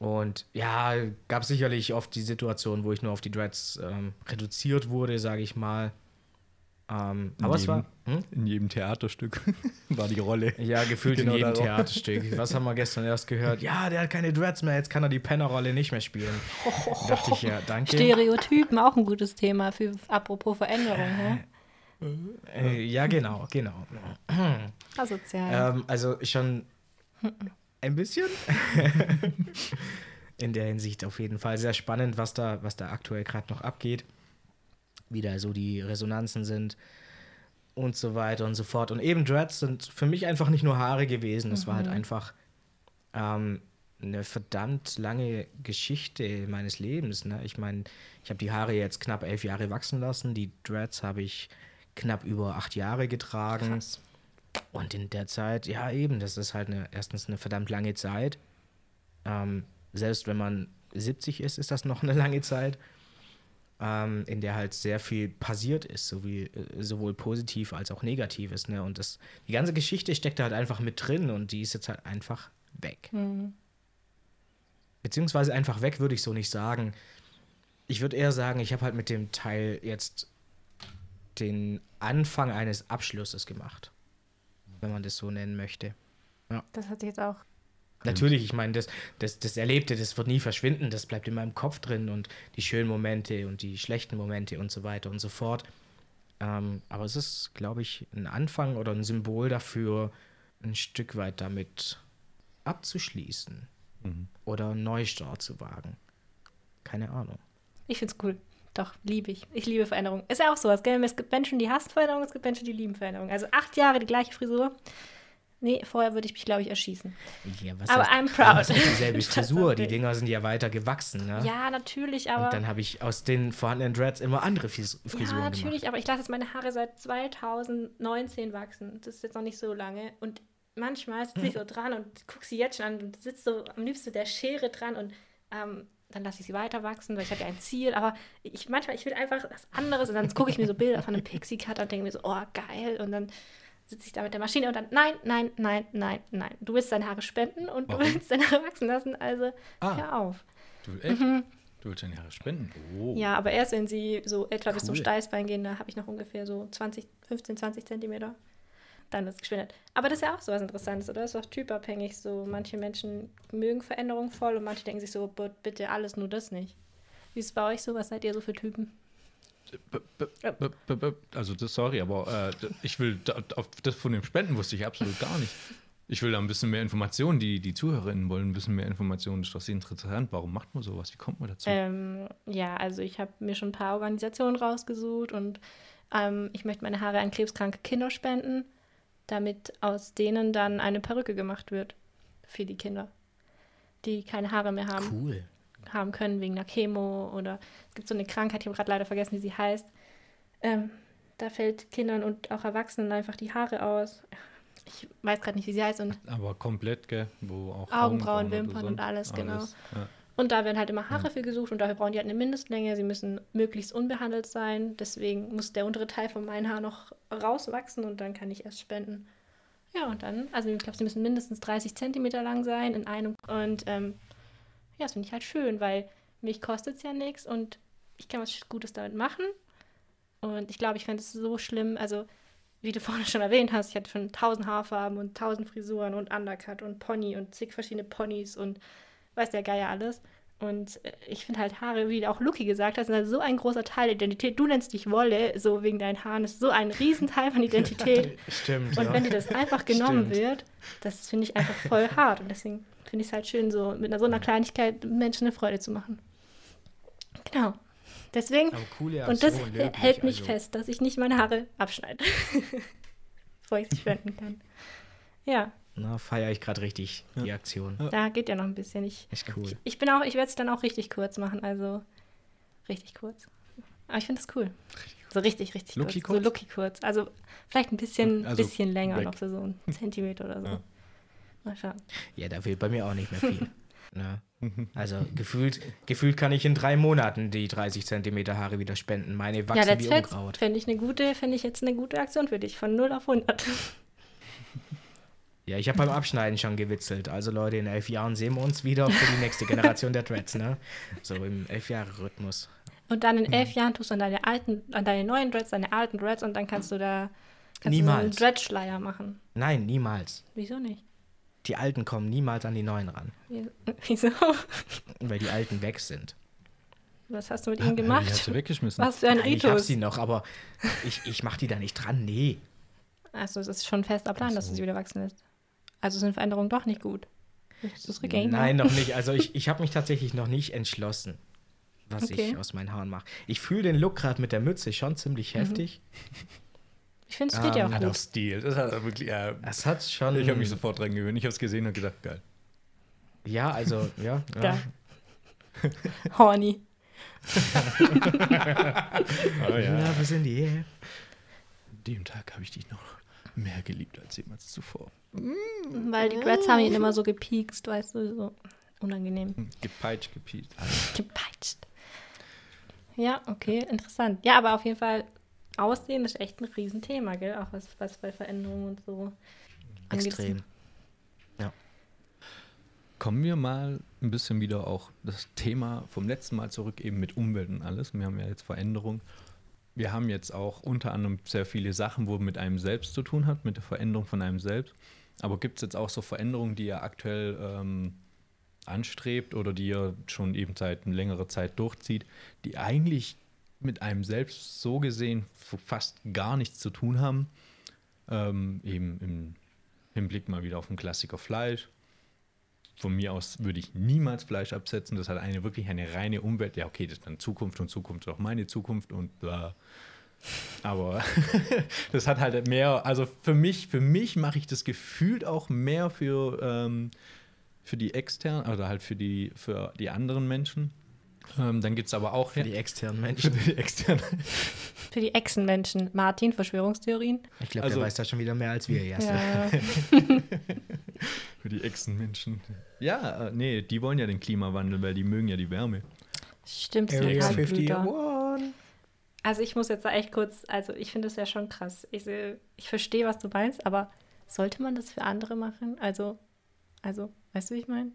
Und ja, gab sicherlich oft die Situation, wo ich nur auf die Dreads ähm, reduziert wurde, sage ich mal. Ähm, aber es war hm? In jedem Theaterstück [laughs] war die Rolle. ja gefühlt Genau in jedem darauf. Theaterstück. Was haben wir gestern erst gehört? Ja, der hat keine Dreads mehr, jetzt kann er die Pennerrolle nicht mehr spielen. Dachte ich ja, danke. Stereotypen, auch ein gutes Thema für apropos Veränderung. Hä? Äh, ja, genau, genau. Asozial. Ähm, also schon ein bisschen. [laughs] In der Hinsicht auf jeden Fall sehr spannend, was da, was da aktuell gerade noch abgeht. Wie da so die Resonanzen sind und so weiter und so fort. Und eben Dreads sind für mich einfach nicht nur Haare gewesen. Es war halt einfach ähm, eine verdammt lange Geschichte meines Lebens. Ne? Ich meine, ich habe die Haare jetzt knapp elf Jahre wachsen lassen. Die Dreads habe ich knapp über acht Jahre getragen. Krass. Und in der Zeit, ja eben, das ist halt eine, erstens eine verdammt lange Zeit. Ähm, selbst wenn man 70 ist, ist das noch eine lange Zeit, ähm, in der halt sehr viel passiert ist, sowie, äh, sowohl positiv als auch negatives. Ne? Und das, die ganze Geschichte steckt da halt einfach mit drin und die ist jetzt halt einfach weg. Mhm. Beziehungsweise einfach weg würde ich so nicht sagen. Ich würde eher sagen, ich habe halt mit dem Teil jetzt den Anfang eines Abschlusses gemacht, wenn man das so nennen möchte. Das hat sich jetzt auch. Natürlich, ich meine, das, das, das Erlebte, das wird nie verschwinden, das bleibt in meinem Kopf drin und die schönen Momente und die schlechten Momente und so weiter und so fort. Ähm, aber es ist, glaube ich, ein Anfang oder ein Symbol dafür, ein Stück weit damit abzuschließen Mhm. oder einen Neustart zu wagen. Keine Ahnung. Ich find's cool. Doch, liebe ich. Ich liebe Veränderung. Ist ja auch sowas, gell? Es gibt Menschen, die hassen Veränderung, es gibt Menschen, die lieben Veränderung. Also acht Jahre die gleiche Frisur. Nee, vorher würde ich mich, glaube ich, erschießen. Ja, Aber heißt- I'm [laughs] proud. Das ist dieselbe [laughs] Frisur. Die. Dinger sind ja weiter gewachsen. Ne? Ja, natürlich, aber. Und dann habe ich aus den vorhandenen Dreads immer andere Fris Frisuren ja, natürlich, gemacht. aber ich lasse jetzt meine Haare seit 2019 wachsen. Das ist jetzt noch nicht so lange. Und manchmal sitze ich so [laughs] dran und gucke sie jetzt schon an und sitze so am liebsten mit der Schere dran und ähm, dann lasse ich sie weiter wachsen, weil ich habe ja ein Ziel. Aber ich manchmal, ich will einfach was anderes und dann gucke ich mir so Bilder von einem Pixie-Cutter und denke mir so, oh, geil. Und dann sitze ich da mit der Maschine und dann, nein, nein, nein, nein, nein. Du willst deine Haare spenden und Warum? du willst deine Haare wachsen lassen, also Ah. hör auf. Du, echt? Du willst deine Haare spenden? Oh. Mhm. Ja, aber erst wenn sie so etwa bis zum Cool. Steißbein gehen, da habe ich noch ungefähr so 20, 15, 20 Zentimeter. Dann ist es geschwindet. Aber das ist ja auch so was Interessantes, oder? Das ist auch typabhängig. So, manche Menschen mögen Veränderungen voll und manche denken sich so, "But bitte alles, nur das nicht. Wie ist es bei euch so? Was seid ihr so für Typen? B- Also, das, sorry, aber äh, ich will, das von dem Spenden wusste ich absolut gar nicht. Ich will da ein bisschen mehr Informationen. Die, die ZuhörerInnen wollen ein bisschen mehr Informationen. Das ist doch sehr interessant. Warum macht man sowas? Wie kommt man dazu? Ähm, ja, also ich habe mir schon ein paar Organisationen rausgesucht und ähm, ich möchte meine Haare an krebskranke Kinder spenden, damit aus denen dann eine Perücke gemacht wird für die Kinder, die keine Haare mehr haben. Cool. haben können wegen einer Chemo oder es gibt so eine Krankheit, ich habe gerade leider vergessen, wie sie heißt. Ähm, da fällt Kindern und auch Erwachsenen einfach die Haare aus. Ich weiß gerade nicht, wie sie heißt. Und, aber komplett, gell? Wo auch Augenbrauen, oder Wimpern so. und alles, genau. Ja. Und da werden halt immer Haare für gesucht und dafür brauchen die halt eine Mindestlänge. Sie müssen möglichst unbehandelt sein. Deswegen muss der untere Teil von meinem Haar noch rauswachsen und dann kann ich erst spenden. Ja, und dann, also ich glaube, sie müssen mindestens 30 Zentimeter lang sein in einem. Und ähm, ja, das finde ich halt schön, weil mich kostet es ja nichts und ich kann was Gutes damit machen. Und ich glaube, ich fände es so schlimm, also wie du [laughs] vorhin schon erwähnt hast, ich hatte schon tausend Haarfarben und tausend Frisuren und Undercut und Pony und zig verschiedene Ponys und weiß der Geier alles. Und äh, ich finde halt Haare, wie auch Luki gesagt hat, sind halt so ein großer Teil der Identität. Du nennst dich Wolle, so wegen deinen Haaren, ist so ein Riesenteil von Identität. [laughs] Stimmt. Und ja. wenn dir das einfach genommen Stimmt. wird, das finde ich einfach voll hart. Und deswegen finde ich es halt schön, so mit einer, so einer Kleinigkeit Menschen eine Freude zu machen. Genau. Deswegen, coole und das wirklich, hält mich also. fest, dass ich nicht meine Haare abschneide. [laughs] Bevor ich sie spenden kann. Ja, Na, feiere ich gerade richtig, die Aktion. da geht ja noch ein bisschen. Ich, Echt cool. ich bin auch, ich werde es dann auch richtig kurz machen, also richtig kurz. Aber ich finde es cool. So richtig, richtig Lucky kurz. kurz? So Lucky kurz. Also vielleicht ein bisschen, Also bisschen länger weg. noch, für so einen Zentimeter oder so. Ja. Mal schauen. Ja, da fehlt bei mir auch nicht mehr viel. [laughs] ne? Also gefühlt, gefühlt kann ich in drei Monaten die 30 Zentimeter Haare wieder spenden. Meine Ja, wachsen that's wie. Unkraut. Fände ich eine gute, finde ich jetzt eine gute Aktion für dich. Von 0 auf 100. Ja, ich habe beim Abschneiden schon gewitzelt. Also Leute, in elf Jahren sehen wir uns wieder für die nächste Generation der Dreads, ne? So im Elf-Jahre-Rhythmus. Und dann in Mhm. elf Jahren tust du an deine alten, an deine neuen Dreads, deine alten Dreads und dann kannst du da kannst du einen Niemals. Dreadschleier machen. Nein, niemals. Wieso nicht? Die Alten kommen niemals an die Neuen ran, Wie- [laughs] Wieso? weil die Alten weg sind. Was hast du mit Die ihnen hast gemacht? du weggeschmissen. Was für ein Nein, ich hab Ritus. sie noch, aber ich, ich mach die da nicht dran. Nee. Also es ist schon fester Plan, dass du sie wieder wachsen lässt. Also sind Veränderungen doch nicht gut. Möchtest du es rückgängig Nein, noch nicht. Also ich, [laughs] ich habe mich tatsächlich noch nicht entschlossen, was Okay. ich aus meinen Haaren mache. Ich fühle den Look gerade mit der Mütze schon ziemlich heftig. Ich finde, es steht ja Ähm, auch Hat auch gut. Stil. Das hat er wirklich. Äh, Es hat schon. ich habe mich sofort dran gewöhnt. Ich habe es gesehen und gedacht, geil. Ja, also, ja. ja. Geil. [laughs] Horny. [laughs] Oh Love is in the air. An dem Tag habe ich dich noch mehr geliebt als jemals zuvor. Weil die Dreads haben ihn immer so gepiekst, weißt du, so unangenehm. Hm, Gepeitscht, gepiekt. Gepeitscht. Ja, okay, interessant. Ja, aber auf jeden Fall, Aussehen ist echt ein Riesenthema, gell? Auch was, was bei Veränderungen und so angeht. Extrem. Kommen wir mal ein bisschen wieder auch das Thema vom letzten Mal zurück, eben mit Umwelt und alles. Wir haben ja jetzt Veränderung. Wir haben jetzt auch unter anderem sehr viele Sachen, wo mit einem selbst zu tun hat, mit der Veränderung von einem selbst. Aber gibt es jetzt auch so Veränderungen, die ihr aktuell ähm, anstrebt oder die ihr schon eben seit einer längeren Zeit durchzieht, die eigentlich mit einem selbst so gesehen fast gar nichts zu tun haben? Ähm, eben im Hinblick mal wieder auf den Klassiker Fleisch von mir aus würde ich niemals Fleisch absetzen. Das hat eine wirklich eine reine Umwelt. Ja, okay, das ist dann Zukunft und Zukunft ist auch meine Zukunft und bla. Aber [laughs] das hat halt mehr, also für mich, für mich mache ich das gefühlt auch mehr für, ähm, für die externen oder halt für die, für die anderen Menschen. Ähm, dann gibt es aber auch Für die externen [laughs] für Menschen. die externen. Für die Echsenmenschen. Martin, Verschwörungstheorien. Ich glaube, Also- der weiß da schon wieder mehr als wir, Jasne. Ja. [laughs] Für die Echsenmenschen. Ja, äh, nee, die wollen ja den Klimawandel, weil die mögen ja die Wärme. Stimmt, Area total 51. Blüter. Also ich muss jetzt da echt kurz, also ich finde das ja schon krass. Ich, ich verstehe, was du meinst, aber sollte man das für andere machen? Also, also, weißt du, wie ich meine?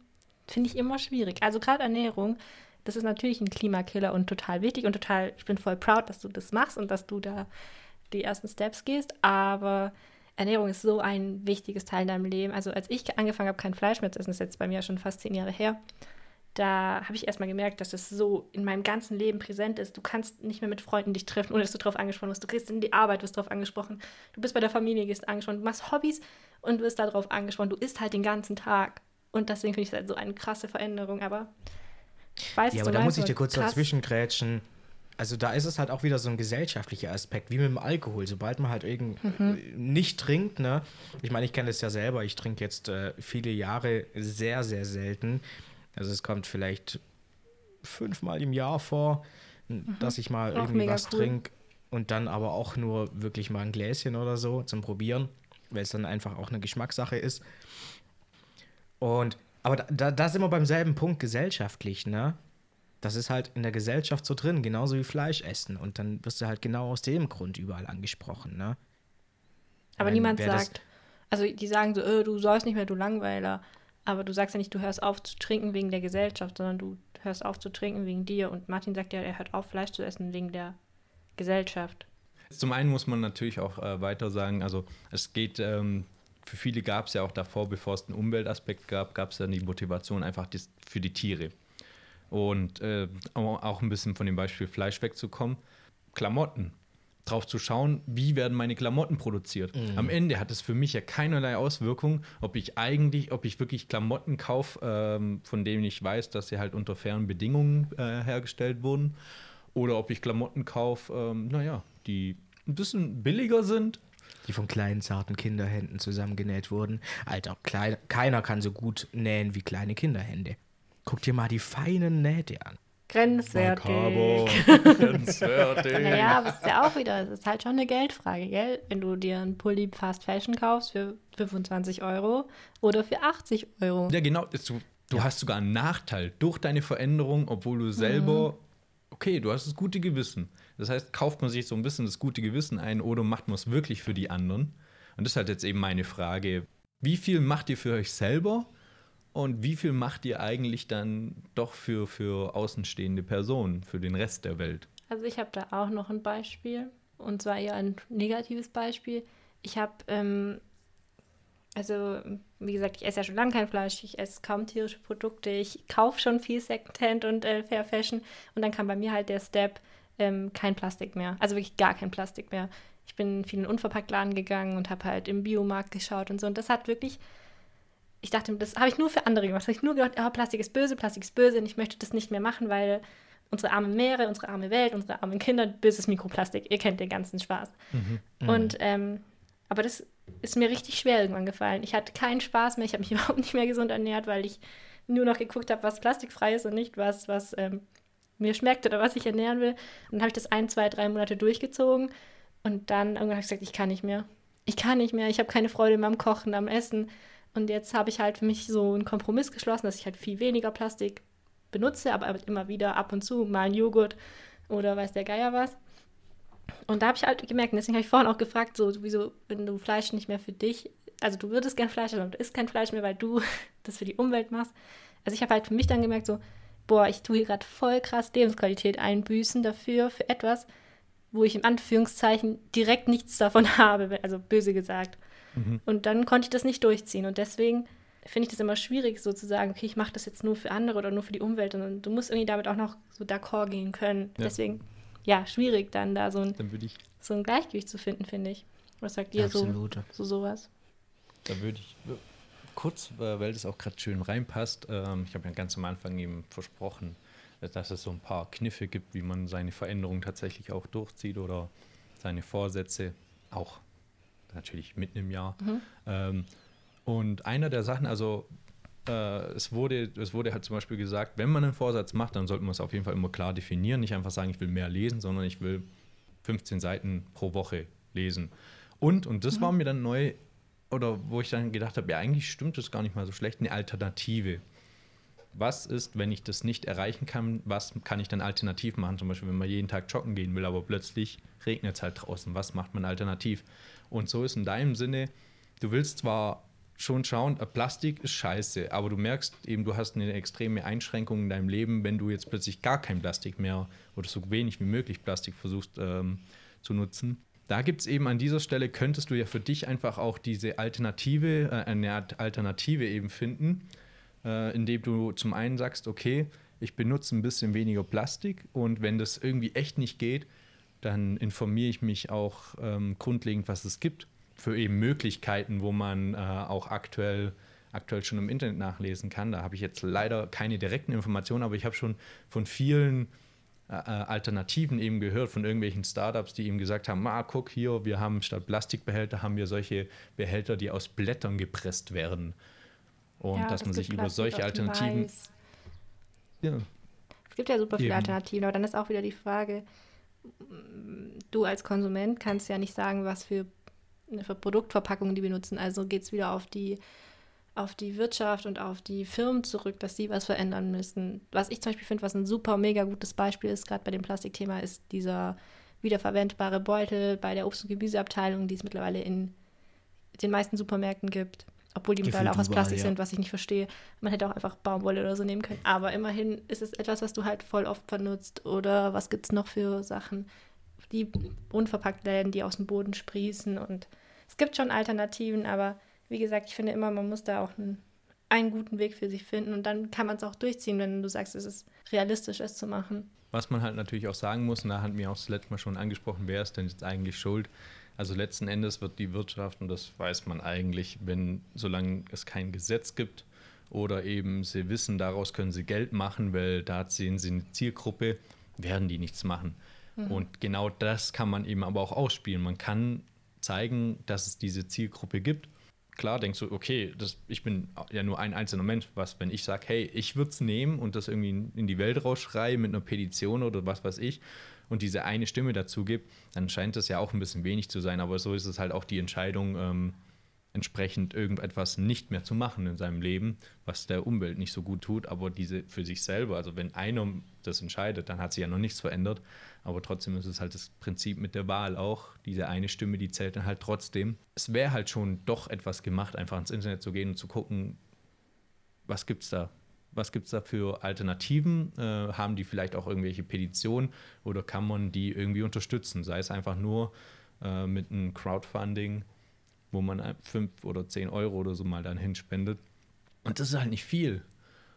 Finde ich immer schwierig. Also gerade Ernährung, das ist natürlich ein Klimakiller und total wichtig und total, ich bin voll proud, dass du das machst und dass du da die ersten Steps gehst, aber Ernährung ist so ein wichtiges Teil in deinem Leben. Also als ich angefangen habe, kein Fleisch mehr zu essen, das ist jetzt bei mir schon fast zehn Jahre her, da habe ich erstmal gemerkt, dass es so in meinem ganzen Leben präsent ist. Du kannst nicht mehr mit Freunden dich treffen, ohne dass du drauf angesprochen wirst. Du gehst in die Arbeit, wirst drauf angesprochen. Du bist bei der Familie, gehst angesprochen. Du machst Hobbys und wirst darauf angesprochen. Du isst halt den ganzen Tag. Und deswegen finde ich es halt so eine krasse Veränderung. Aber ich weiß, Ja, aber da muss ich dir kurz dazwischen grätschen. Also da ist es halt auch wieder so ein gesellschaftlicher Aspekt, wie mit dem Alkohol. Sobald man halt irgend Mhm. nicht trinkt, ne? Ich meine, ich kenne das ja selber. Ich trinke jetzt äh, viele Jahre sehr, sehr selten. Also es kommt vielleicht fünfmal im Jahr vor, dass ich mal Mhm. Auch irgendwie was cool. trinke und dann aber auch nur wirklich mal ein Gläschen oder so zum Probieren, weil es dann einfach auch eine Geschmackssache ist. Und aber da, da, da sind wir beim selben Punkt gesellschaftlich, ne? Das ist halt in der Gesellschaft so drin, genauso wie Fleisch essen. Und dann wirst du halt genau aus dem Grund überall angesprochen, ne? Aber Weil niemand sagt, also die sagen so, äh, du sollst nicht mehr, du Langweiler. Aber du sagst ja nicht, du hörst auf zu trinken wegen der Gesellschaft, sondern du hörst auf zu trinken wegen dir. Und Martin sagt ja, er hört auf, Fleisch zu essen wegen der Gesellschaft. Zum einen muss man natürlich auch äh, weiter sagen, also es geht, ähm, für viele gab es ja auch davor, bevor es einen Umweltaspekt gab, gab es dann die Motivation einfach dies, für die Tiere. Und äh, auch ein bisschen von dem Beispiel Fleisch wegzukommen. Klamotten. Drauf zu schauen, wie werden meine Klamotten produziert. Mhm. Am Ende hat es für mich ja keinerlei Auswirkung, ob ich eigentlich, ob ich wirklich Klamotten kaufe, ähm, von denen ich weiß, dass sie halt unter fairen Bedingungen äh, hergestellt wurden. Oder ob ich Klamotten kaufe, ähm, naja, die ein bisschen billiger sind, die von kleinen, zarten Kinderhänden zusammengenäht wurden. Alter, klein, keiner kann so gut nähen wie kleine Kinderhände. Guck dir mal die feinen Nähte an. Grenzwertig. [laughs] Grenzwertig. naja, aber es ist ja auch wieder, es ist halt schon eine Geldfrage, gell? Wenn du dir einen Pulli Fast Fashion kaufst für 25 Euro oder für 80 Euro. Ja, genau. Du, du ja. hast sogar einen Nachteil durch deine Veränderung, obwohl du selber, mhm. okay, du hast das gute Gewissen. Das heißt, kauft man sich so ein bisschen das gute Gewissen ein oder macht man es wirklich für die anderen? Und das ist halt jetzt eben meine Frage. Wie viel macht ihr für euch selber und wie viel macht ihr eigentlich dann doch für, für außenstehende Personen, für den Rest der Welt? Also ich habe da auch noch ein Beispiel und zwar eher ein negatives Beispiel. Ich habe, ähm, also wie gesagt, ich esse ja schon lange kein Fleisch, ich esse kaum tierische Produkte, ich kaufe schon viel Secondhand und äh, Fair Fashion und dann kam bei mir halt der Step, ähm, kein Plastik mehr. Also wirklich gar kein Plastik mehr. Ich bin in vielen Unverpacktladen gegangen und habe halt im Biomarkt geschaut und so. Und das hat wirklich, ich dachte, das habe ich nur für andere gemacht. Das habe ich nur gedacht, oh, Plastik ist böse, Plastik ist böse und ich möchte das nicht mehr machen, weil unsere armen Meere, unsere arme Welt, unsere armen Kinder, böses Mikroplastik. Ihr kennt den ganzen Spaß. Mhm. mhm. Und, ähm, aber das ist mir richtig schwer irgendwann gefallen. Ich hatte keinen Spaß mehr, ich habe mich [laughs] überhaupt nicht mehr gesund ernährt, weil ich nur noch geguckt habe, was plastikfrei ist und nicht was, was ähm, mir schmeckt oder was ich ernähren will. Und dann habe ich das ein, zwei, drei Monate durchgezogen. Und dann irgendwann habe ich gesagt, ich kann nicht mehr. Ich kann nicht mehr. Ich habe keine Freude mehr am Kochen, am Essen. Und jetzt habe ich halt für mich so einen Kompromiss geschlossen, dass ich halt viel weniger Plastik benutze, aber immer wieder ab und zu mal einen Joghurt oder weiß der Geier was. Und da habe ich halt gemerkt, und deswegen habe ich vorhin auch gefragt, so, wieso, wenn du Fleisch nicht mehr für dich, also du würdest gern Fleisch, aber du isst kein Fleisch mehr, weil du [laughs] das für die Umwelt machst. Also ich habe halt für mich dann gemerkt, so, boah, ich tue hier gerade voll krass Lebensqualität einbüßen dafür, für etwas, wo ich im Anführungszeichen direkt nichts davon [laughs] habe, also böse gesagt. Mhm. Und dann konnte ich das nicht durchziehen. Und deswegen finde ich das immer schwierig, so zu sagen, okay, ich mache das jetzt nur für andere oder nur für die Umwelt. sondern du musst irgendwie damit auch noch so d'accord gehen können. Ja. Deswegen, ja, schwierig dann da so ein, so ein Gleichgewicht zu finden, finde ich. Was sagt ihr so, so sowas? Da würde ich kurz, weil das auch gerade schön reinpasst. Ähm, ich habe ja ganz am Anfang eben versprochen, dass es so ein paar Kniffe gibt, wie man seine Veränderungen tatsächlich auch durchzieht oder seine Vorsätze auch natürlich mitten im Jahr. Mhm. Ähm, und einer der Sachen, also äh, es, wurde, es wurde halt zum Beispiel gesagt, wenn man einen Vorsatz macht, dann sollte man es auf jeden Fall immer klar definieren. Nicht einfach sagen, ich will mehr lesen, sondern ich will 15 Seiten pro Woche lesen. Und, und das mhm. war mir dann neu oder wo ich dann gedacht habe, ja, eigentlich stimmt das gar nicht mal so schlecht, eine Alternative. Was ist, wenn ich das nicht erreichen kann, was kann ich dann alternativ machen? Zum Beispiel, wenn man jeden Tag joggen gehen will, aber plötzlich regnet es halt draußen. Was macht man alternativ? Und so ist in deinem Sinne, du willst zwar schon schauen, äh, Plastik ist scheiße, aber du merkst eben, du hast eine extreme Einschränkung in deinem Leben, wenn du jetzt plötzlich gar kein Plastik mehr oder so wenig wie möglich Plastik versuchst ähm, zu nutzen da gibt es eben an dieser Stelle, könntest du ja für dich einfach auch diese Alternative, äh, eine Alternative eben finden, äh, indem du zum einen sagst, okay, ich benutze ein bisschen weniger Plastik und wenn das irgendwie echt nicht geht, dann informiere ich mich auch ähm, grundlegend, was es gibt für eben Möglichkeiten, wo man äh, auch aktuell aktuell schon im Internet nachlesen kann. Da habe ich jetzt leider keine direkten Informationen, aber ich habe schon von vielen äh, äh, Alternativen eben gehört von irgendwelchen Startups, die ihm gesagt haben, ah, guck hier, wir haben statt Plastikbehälter haben wir solche Behälter, die aus Blättern gepresst werden. Und ja, dass man sich über solche Alternativen. Ja. Es gibt ja super viele eben. Alternativen, aber dann ist auch wieder die Frage, du als Konsument kannst ja nicht sagen, was für, für Produktverpackungen die benutzen. Also geht es wieder auf die auf die Wirtschaft und auf die Firmen zurück, dass sie was verändern müssen. Was ich zum Beispiel finde, was ein super mega gutes Beispiel ist, gerade bei dem Plastikthema, ist dieser wiederverwendbare Beutel bei der Obst- und Gemüseabteilung, die es mittlerweile in den meisten Supermärkten gibt. Obwohl die mittlerweile auch aus Plastik ja. sind, was ich nicht verstehe. Man hätte auch einfach Baumwolle oder so nehmen können. Aber immerhin ist es etwas, was du halt voll oft benutzt. Oder was gibt es noch für Sachen? Die unverpackt Läden, die aus dem Boden sprießen. Und es gibt schon Alternativen, aber wie gesagt, ich finde immer, man muss da auch ein, einen guten Weg für sich finden und dann kann man es auch durchziehen, wenn du sagst, es ist realistisch, es zu machen. Was man halt natürlich auch sagen muss, und da hatten wir auch das letzte Mal schon angesprochen, wer ist denn jetzt eigentlich schuld? Also letzten Endes wird die Wirtschaft, und das weiß man eigentlich, wenn, solange es kein Gesetz gibt oder eben sie wissen, daraus können sie Geld machen, weil da sehen sie eine Zielgruppe, werden die nichts machen. Mhm. Und genau das kann man eben aber auch ausspielen. Man kann zeigen, dass es diese Zielgruppe gibt. Klar denkst du, okay, das, ich bin ja nur ein einzelner Mensch. Was, wenn ich sage, hey, ich würde es nehmen und das irgendwie in die Welt rausschreie mit einer Petition oder was weiß ich und diese eine Stimme dazu gibt, dann scheint das ja auch ein bisschen wenig zu sein. Aber so ist es halt auch die Entscheidung, ähm, entsprechend irgendetwas nicht mehr zu machen in seinem Leben, was der Umwelt nicht so gut tut, aber diese für sich selber, also wenn einer das entscheidet, dann hat sich ja noch nichts verändert, aber trotzdem ist es halt das Prinzip mit der Wahl auch, diese eine Stimme, die zählt dann halt trotzdem. Es wäre halt schon doch etwas gemacht, einfach ins Internet zu gehen und zu gucken, was gibt es da? Was gibt es da für Alternativen? Äh, haben die vielleicht auch irgendwelche Petitionen oder kann man die irgendwie unterstützen? Sei es einfach nur äh, mit einem Crowdfunding wo man fünf oder zehn Euro oder so mal dann hinspendet. Und das ist halt nicht viel.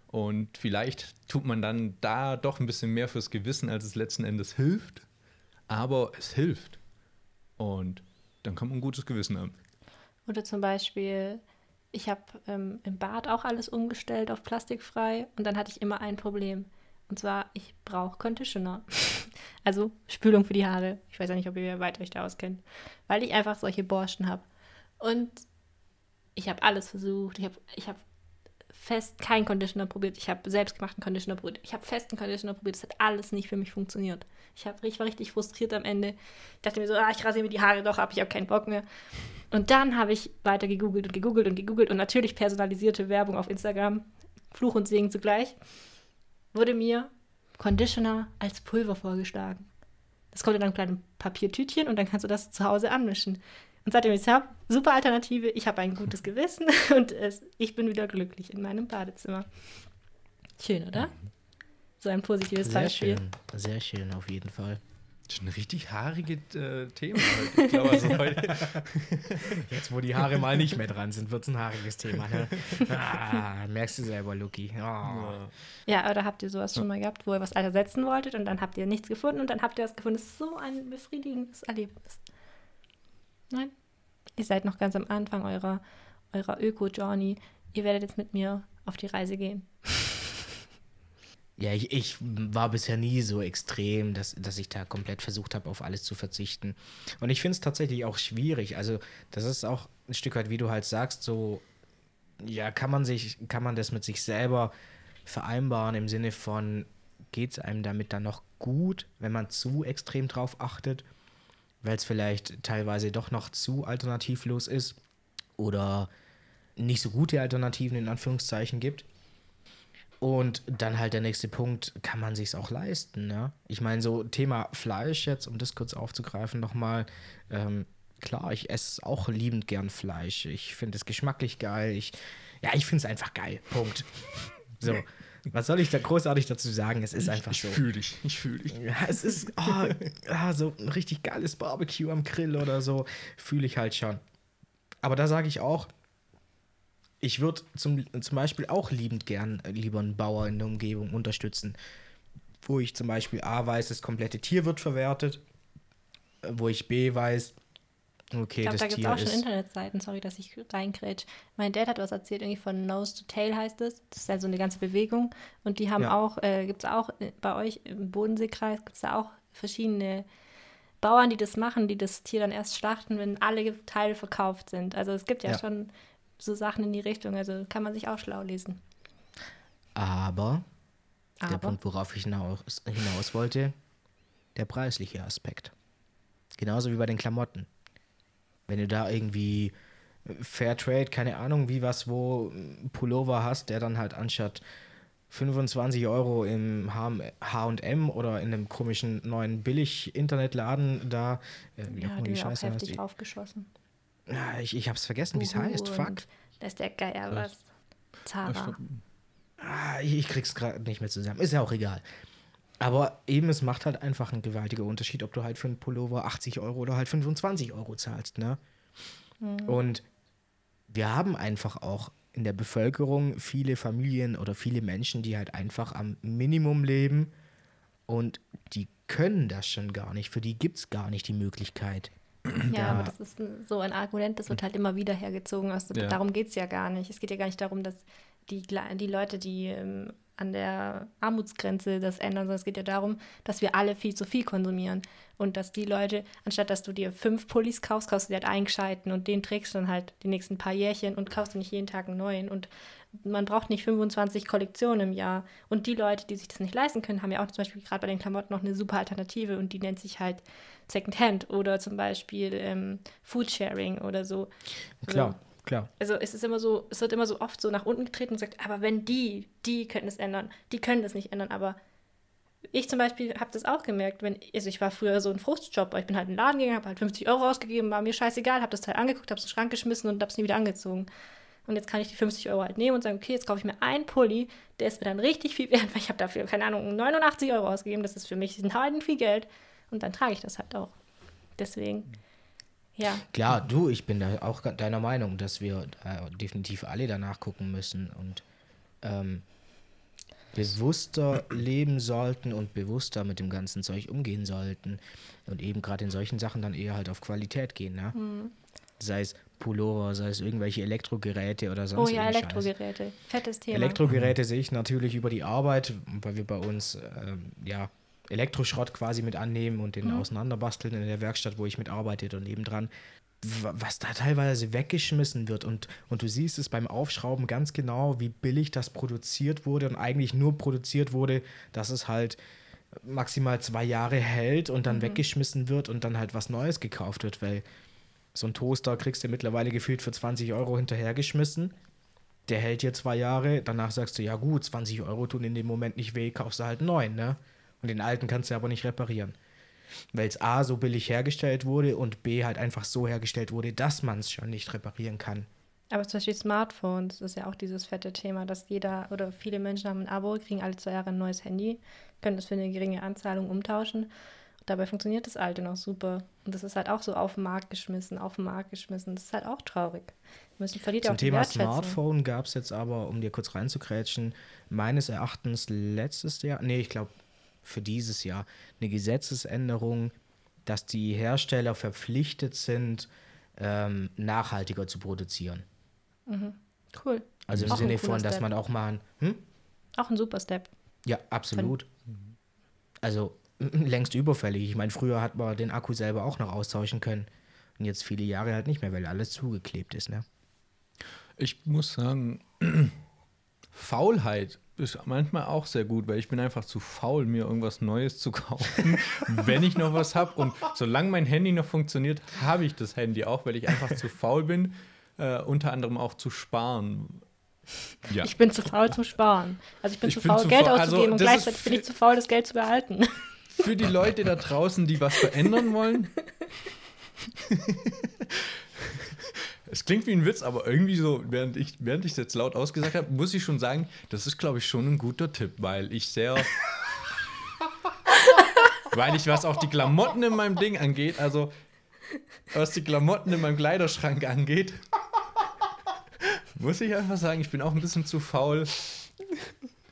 Und vielleicht tut man dann da doch ein bisschen mehr fürs Gewissen, als es letzten Endes hilft. Aber es hilft. Und dann man ein gutes Gewissen haben. Oder zum Beispiel, ich habe ähm, im Bad auch alles umgestellt auf plastikfrei und dann hatte ich immer ein Problem. Und zwar, ich brauche Conditioner. [laughs] also Spülung für die Haare. Ich weiß ja nicht, ob ihr weiter euch da auskennt. Weil ich einfach solche Borsten habe. Und ich habe alles versucht. Ich habe ich hab fest keinen Conditioner probiert. Ich habe selbstgemachten Conditioner probiert. Ich habe festen Conditioner probiert. Das hat alles nicht für mich funktioniert. Ich, hab, ich war richtig frustriert am Ende. Ich dachte mir so, ah, ich rasiere mir die Haare doch ab, ich habe keinen Bock mehr. Und dann habe ich weiter gegoogelt und gegoogelt und gegoogelt und natürlich personalisierte Werbung auf Instagram, Fluch und Segen zugleich, wurde mir Conditioner als Pulver vorgeschlagen. Das kommt in einem kleinen Papiertütchen und dann kannst du das zu Hause anmischen. Und seitdem ich es habe, super Alternative. Ich habe ein gutes Gewissen [laughs] und es, ich bin wieder glücklich in meinem Badezimmer. Schön, oder? So ein positives Sehr Beispiel. Schön. Sehr schön, auf jeden Fall. Das ist ein richtig haariges äh, Thema heute. Ich glaube, also [laughs] heute. [laughs] Jetzt, wo die Haare mal nicht mehr dran sind, wird es ein haariges Thema. Ne? Ah, merkst du selber, Lucky. Oh. Ja, oder habt ihr sowas schon mal gehabt, wo ihr was ersetzen wolltet und dann habt ihr nichts gefunden und dann habt ihr was gefunden? Das ist so ein befriedigendes Erlebnis. Nein? Ihr seid noch ganz am Anfang eurer, eurer Öko-Journey. Ihr werdet jetzt mit mir auf die Reise gehen. [laughs] Ja, ich, ich war bisher nie so extrem, dass, dass ich da komplett versucht habe, auf alles zu verzichten. Und ich finde es tatsächlich auch schwierig. Also, das ist auch ein Stück weit, wie du halt sagst, so, ja, kann man sich, kann man das mit sich selber vereinbaren im Sinne von, geht es einem damit dann noch gut, wenn man zu extrem drauf achtet? Weil es vielleicht teilweise doch noch zu alternativlos ist oder nicht so gute Alternativen in Anführungszeichen gibt. Und dann halt der nächste Punkt, kann man sich auch leisten, ne? Ich meine, so Thema Fleisch jetzt, um das kurz aufzugreifen nochmal, ähm, klar, ich esse auch liebend gern Fleisch. Ich finde es geschmacklich geil. Ich, ja, ich finde es einfach geil. Punkt. So. Was soll ich da großartig dazu sagen? Es ist einfach ich, so. Ich fühle dich. Ich fühle dich. Ja, es ist oh, ja, [laughs] so ein richtig geiles Barbecue am Grill oder so. Fühle ich halt schon. Aber da sage ich auch, ich würde zum, zum Beispiel auch liebend gern äh, lieber einen Bauer in der Umgebung unterstützen, wo ich zum Beispiel A weiß, das komplette Tier wird verwertet, wo ich B weiß, Okay, ich glaube, da gibt es auch schon Internetseiten, sorry, dass ich reingrätsch. Mein Dad hat was erzählt, irgendwie von Nose to Tail heißt es. Das ist ja so eine ganze Bewegung. Und die haben ja. auch, äh, gibt es auch äh, bei euch im Bodenseekreis, gibt es da auch verschiedene Bauern, die das machen, die das Tier dann erst schlachten, wenn alle Teile verkauft sind. Also es gibt ja, ja. schon so Sachen in die Richtung, also kann man sich auch schlau lesen. Aber, Aber. der Punkt, worauf ich hinaus, hinaus wollte, der preisliche Aspekt. Genauso wie bei den Klamotten. Wenn du da irgendwie äh, Fairtrade, keine Ahnung, wie was, wo Pullover hast, der dann halt anstatt 25 Euro im H&M oder in einem komischen neuen Billig-Internetladen da. Äh, ja, die, die Scheiße auch heftig aufgeschossen. Ja, ich, ich hab's vergessen, wie es heißt. Fuck. Das ist der Geier was. Zara. Ah, ich, ich krieg's gerade nicht mehr zusammen. Ist ja auch egal. Aber eben, es macht halt einfach einen gewaltigen Unterschied, ob du halt für einen Pullover 80 Euro oder halt 25 Euro zahlst, ne? Mhm. Und wir haben einfach auch in der Bevölkerung viele Familien oder viele Menschen, die halt einfach am Minimum leben und die können das schon gar nicht. Für die gibt es gar nicht die Möglichkeit. Ja, aber das ist so ein Argument, das wird halt immer wieder hergezogen. Also Ja. darum geht es ja gar nicht. Es geht ja gar nicht darum, dass die, die Leute, die ähm, an der Armutsgrenze das ändern, sondern es geht ja darum, dass wir alle viel zu viel konsumieren. Und dass die Leute, anstatt dass du dir fünf Pullis kaufst, kaufst du dir halt einen gescheiten und den trägst du dann halt die nächsten paar Jährchen und kaufst du nicht jeden Tag einen neuen. Und man braucht nicht 25 Kollektionen im Jahr. Und die Leute, die sich das nicht leisten können, haben ja auch zum Beispiel gerade bei den Klamotten noch eine super Alternative und die nennt sich halt Secondhand oder zum Beispiel ähm, Foodsharing oder so. Klar, klar. Also es ist immer so, es wird immer so oft so nach unten getreten und gesagt, aber wenn die, die können es ändern, die können das nicht ändern, aber ich zum Beispiel habe das auch gemerkt, wenn, also ich war früher so ein Frustjob, ich bin halt in den Laden gegangen, habe halt 50 Euro ausgegeben, war mir scheißegal, habe das Teil angeguckt, habe es in den Schrank geschmissen und habe es nie wieder angezogen. Und jetzt kann ich die 50 Euro halt nehmen und sagen, okay, jetzt kaufe ich mir einen Pulli, der ist mir dann richtig viel wert, [laughs] weil ich habe dafür, keine Ahnung, 89 Euro ausgegeben, das ist für mich ein Heiden viel Geld und dann trage ich das halt auch. Deswegen, ja. Klar, du, ich bin da auch deiner Meinung, dass wir da definitiv alle danach gucken müssen und ähm, bewusster leben sollten und bewusster mit dem ganzen Zeug umgehen sollten. Und eben gerade in solchen Sachen dann eher halt auf Qualität gehen, ne? Hm. Sei es Pullover, sei es irgendwelche Elektrogeräte oder Oh sonst ja, irgendeinen Scheiß. Elektrogeräte. Fettes Thema. Elektrogeräte sehe ich natürlich über die Arbeit, weil wir bei uns ähm, ja, Elektroschrott quasi mit annehmen und den auseinanderbasteln in der Werkstatt, wo ich mitarbeite und nebendran. wa- Was da teilweise weggeschmissen wird und, und du siehst es beim Aufschrauben ganz genau, wie billig das produziert wurde und eigentlich nur produziert wurde, dass es halt maximal zwei Jahre hält und dann weggeschmissen wird und dann halt was Neues gekauft wird, weil so ein Toaster kriegst du mittlerweile gefühlt für 20 Euro hinterhergeschmissen der hält dir zwei Jahre, danach sagst du, ja gut, 20 Euro tun in dem Moment nicht weh, kaufst du halt neuen, ne? Und den alten kannst du aber nicht reparieren. Weil es A so billig hergestellt wurde und B halt einfach so hergestellt wurde, dass man es schon nicht reparieren kann. Aber zum Beispiel Smartphones ist ja auch dieses fette Thema, dass jeder oder viele Menschen haben ein Abo, kriegen alle zwei Jahre ein neues Handy, können das für eine geringe Anzahlung umtauschen. Dabei funktioniert das alte noch super. Und das ist halt auch so auf den Markt geschmissen, auf den Markt geschmissen. Das ist halt auch traurig. Wir müssen verliert Zum auch Thema. Smartphone gab es jetzt aber, um dir kurz reinzukrätschen, meines Erachtens letztes Jahr, nee, ich glaube für dieses Jahr, eine Gesetzesänderung, dass die Hersteller verpflichtet sind, ähm, nachhaltiger zu produzieren. Cool. Also im Auch Sinne von, dass Step. man auch mal, hm? Auch ein super Step. Ja, absolut. Also längst überfällig. Ich meine, früher hat man den Akku selber auch noch austauschen können. Und jetzt viele Jahre halt nicht mehr, weil alles zugeklebt ist, ne? Ich muss sagen, [clears throat] Faulheit ist manchmal auch sehr gut, weil ich bin einfach zu faul, mir irgendwas Neues zu [laughs] kaufen, wenn ich noch was habe. Und solange mein Handy noch funktioniert, habe ich das Handy auch, weil ich einfach zu faul bin, äh, unter anderem auch zu sparen. Ja. Ich bin zu faul zum Sparen. Also ich bin Ich zu bin faul, zu Geld faul- also auszugeben und das ist gleichzeitig bin ich zu faul, das Geld zu behalten. [laughs] Für die Leute da draußen, die was verändern wollen. [laughs] Es klingt wie ein Witz, aber irgendwie so, während ich während es jetzt laut ausgesagt habe, muss ich schon sagen, das ist, glaube ich, schon ein guter Tipp, weil ich sehr. weil ich, was auch die Klamotten in meinem Ding angeht, also was die Klamotten in meinem Kleiderschrank angeht, muss ich einfach sagen, ich bin auch ein bisschen zu faul.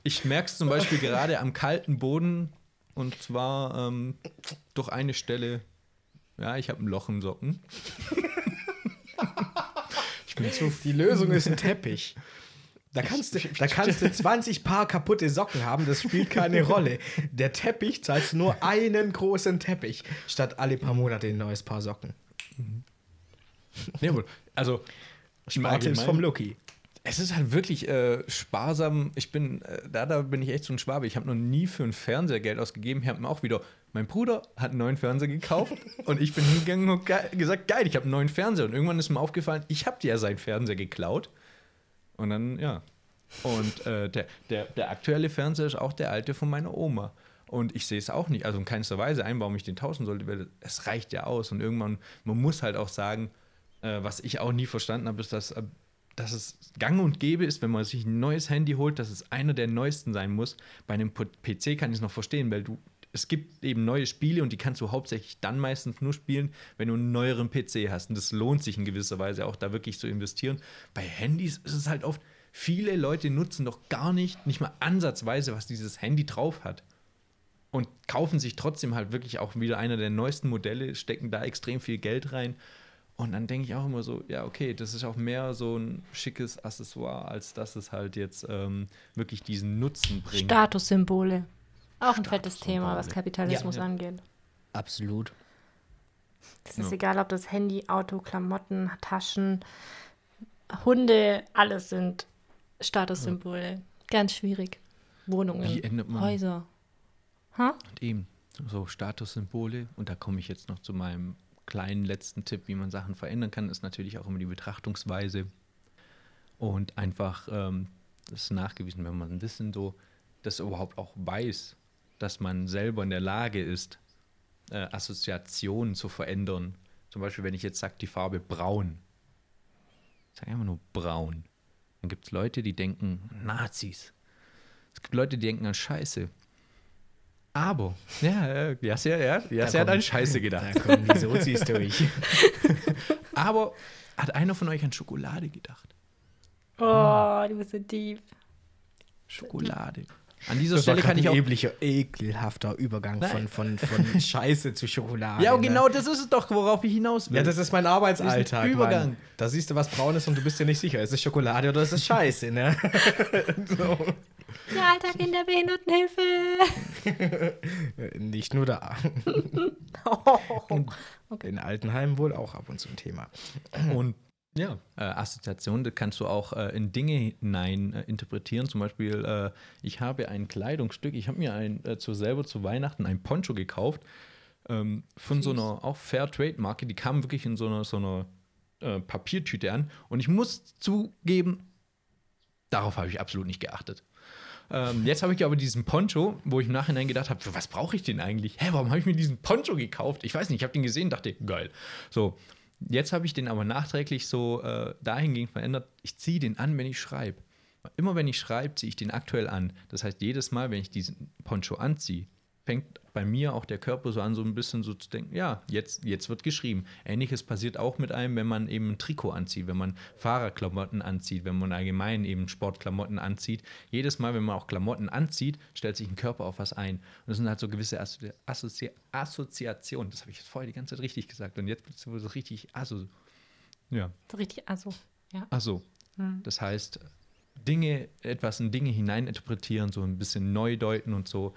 Ich merke es zum Beispiel gerade am kalten Boden und zwar ähm, durch eine Stelle. Ja, ich habe ein Loch im Socken. Die Lösung ist ein Teppich. Da kannst, du, da kannst du 20 Paar kaputte Socken haben, das spielt keine Rolle. Der Teppich zahlst du nur einen großen Teppich, statt alle paar Monate ein neues Paar Socken. Nee, aber- also Spartipps vom Lucky. Es ist halt wirklich äh, sparsam. Ich bin, äh, da, da bin ich echt so ein Schwabe. Ich habe noch nie für einen Fernseher Geld ausgegeben. Ich habe mir auch wieder, mein Bruder hat einen neuen Fernseher gekauft [laughs] und ich bin hingegangen und ge gesagt, geil, ich habe einen neuen Fernseher. Und irgendwann ist mir aufgefallen, ich habe dir ja seinen Fernseher geklaut. Und dann, ja. Und äh, der, der, der aktuelle Fernseher ist auch der alte von meiner Oma. Und ich sehe es auch nicht, also in keinster Weise ein, warum ich den tauschen sollte, weil es reicht ja aus. Und irgendwann, man muss halt auch sagen, äh, was ich auch nie verstanden habe, ist, dass, äh, dass es gang und gäbe ist, wenn man sich ein neues Handy holt, dass es einer der neuesten sein muss. Bei einem PC kann ich es noch verstehen, weil du, es gibt eben neue Spiele und die kannst du hauptsächlich dann meistens nur spielen, wenn du einen neueren PC hast. Und das lohnt sich in gewisser Weise auch, da wirklich zu investieren. Bei Handys ist es halt oft, Viele Leute nutzen doch gar nicht, nicht mal ansatzweise, was dieses Handy drauf hat. Und kaufen sich trotzdem halt wirklich auch wieder einer der neuesten Modelle, stecken da extrem viel Geld rein. Und dann denke ich auch immer so, ja, okay, das ist auch mehr so ein schickes Accessoire, als dass es halt jetzt ähm, wirklich diesen Nutzen bringt. Statussymbole. Auch ein fettes. Thema, was Kapitalismus Ja, ja. angeht. Absolut. Es ist Ja. egal, ob das Handy, Auto, Klamotten, Taschen, Hunde, alles sind Statussymbole. Ganz schwierig. Wohnungen, Wie ändert man- Häuser. Ha? Und eben, so Statussymbole. Und da komme ich jetzt noch zu meinem kleinen letzten Tipp, wie man Sachen verändern kann, ist natürlich auch immer die Betrachtungsweise. Und einfach, ähm, das ist nachgewiesen, wenn man ein bisschen so das überhaupt auch weiß, dass man selber in der Lage ist, äh, Assoziationen zu verändern. Zum Beispiel, wenn ich jetzt sage, die Farbe braun. Ich sage einfach nur braun. Dann gibt es Leute, die denken Nazis. Es gibt Leute, die denken an Scheiße. Aber, ja, ja, Jasser, ja, Jasser hat kommen- an Scheiße gedacht. Da kommen die Sozis [laughs] durch. Aber hat einer von euch an Schokolade gedacht? Oh, du bist so tief. Schokolade. An dieser Das war Stelle kann ich ein auch. eblicher, ekelhafter Übergang von, Nein. von, von [laughs] Scheiße zu Schokolade. Ja, ne? genau, das ist es doch, worauf ich hinaus will. Ja, das ist mein Arbeitsalltag. Das ist ein Übergang. Mann. Da siehst du was Braunes und du bist dir nicht sicher, ist es Schokolade oder ist es Scheiße, ne? [laughs] so. Der Alltag in der Behindertenhilfe. [laughs] Nicht nur da. Oh. In Altenheimen wohl auch ab und zu ein Thema. Und ja, äh, Assoziation, das kannst du auch äh, in Dinge hinein äh, interpretieren. Zum Beispiel, äh, ich habe ein Kleidungsstück, ich habe mir ein, äh, zu selber zu Weihnachten ein Poncho gekauft ähm, von so einer auch Fairtrade-Marke. Die kam wirklich in so einer, so einer äh, Papiertüte an. Und ich muss zugeben, darauf habe ich absolut nicht geachtet. Ähm, jetzt habe ich aber diesen Poncho, wo ich im Nachhinein gedacht habe, was brauche ich den eigentlich? Hä, warum habe ich mir diesen Poncho gekauft? Ich weiß nicht, ich habe den gesehen, dachte, geil. So, jetzt habe ich den aber nachträglich so äh, dahingehend verändert, ich ziehe den an, wenn ich schreibe. Immer wenn ich schreibe, ziehe ich den aktuell an. Das heißt, jedes Mal, wenn ich diesen Poncho anziehe, fängt bei mir auch der Körper so an, so ein bisschen so zu denken, ja, jetzt, jetzt wird geschrieben. Ähnliches passiert auch mit einem, wenn man eben ein Trikot anzieht, wenn man Fahrerklamotten anzieht, wenn man allgemein eben Sportklamotten anzieht. Jedes Mal, wenn man auch Klamotten anzieht, stellt sich ein Körper auf was ein. Und das sind halt so gewisse Assozi Assozi Assoziationen. Das habe ich jetzt vorher die ganze Zeit richtig gesagt. Und jetzt wird es richtig asso. Ja. So richtig, also, ja. Ach so. Das heißt, Dinge, etwas in Dinge hineininterpretieren, so ein bisschen neu deuten und so,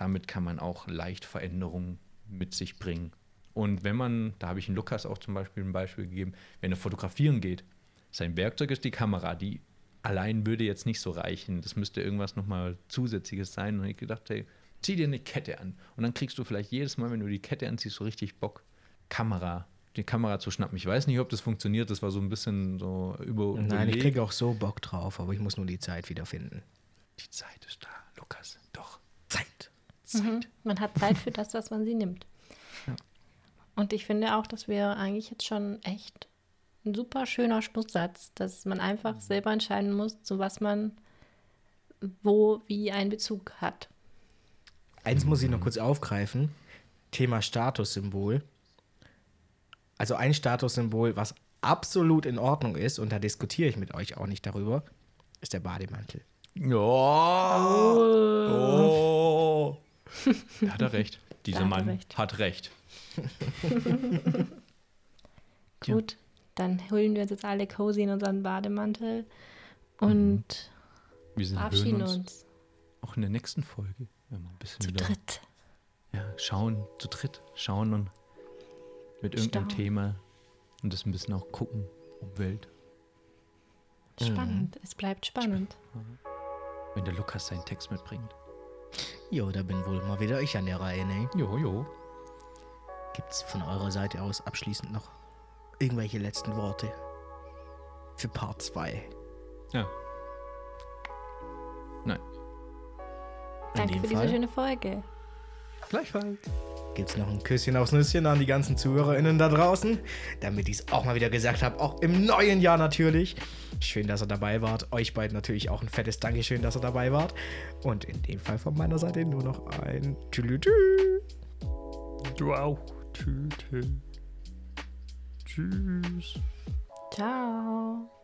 damit kann man auch leicht Veränderungen mit sich bringen. Und wenn man, da habe ich in Lukas auch zum Beispiel ein Beispiel gegeben, wenn er fotografieren geht, sein Werkzeug ist die Kamera, die allein würde jetzt nicht so reichen. Das müsste irgendwas nochmal Zusätzliches sein. Und ich gedacht, hey, zieh dir eine Kette an. Und dann kriegst du vielleicht jedes Mal, wenn du die Kette anziehst, so richtig Bock, Kamera, die Kamera zu schnappen. Ich weiß nicht, ob das funktioniert. Das war so ein bisschen so über. Nein, ich kriege auch so Bock drauf, aber ich muss nur die Zeit wiederfinden. Die Zeit ist da, Lukas. Doch. Zeit. Mhm. Man hat Zeit für das, was man sie nimmt. Ja. Und ich finde auch, dass wir eigentlich jetzt schon echt ein super schöner Schlusssatz, dass man einfach selber entscheiden muss, zu was man wo wie einen Bezug hat. Eins muss ich noch kurz aufgreifen. Thema Statussymbol. Also ein Statussymbol, was absolut in Ordnung ist, und da diskutiere ich mit euch auch nicht darüber, ist der Bademantel. Oh. oh. [laughs] Da hat er recht. Dieser hat Mann recht. hat recht. [laughs] Gut, dann holen wir uns jetzt alle cozy in unseren Bademantel und Wir sind, hören verabschieden uns, uns auch in der nächsten Folge. Wenn wir ein bisschen zu wieder dritt. Ja, schauen, zu dritt, schauen und mit irgendeinem Staunen. Thema und das ein bisschen auch gucken. Umwelt. Spannend, es bleibt spannend. Wenn der Lukas seinen Text mitbringt. Jo, da bin wohl mal wieder ich an der Reihe, ne? Jo, jo. Gibt's von eurer Seite aus abschließend noch irgendwelche letzten Worte? Für Part 2. Ja. Nein. In Danke für diese Fall schöne Folge. Gleichfalls. Gibt's noch ein Küsschen aufs Nüsschen an die ganzen ZuhörerInnen da draußen, damit ich es auch mal wieder gesagt habe, auch im neuen Jahr natürlich. Schön, dass ihr dabei wart. Euch beiden natürlich auch ein fettes Dankeschön, dass ihr dabei wart. Und in dem Fall von meiner Seite nur noch ein Tschüss. Du auch. Tschüss. Tschüss. Ciao.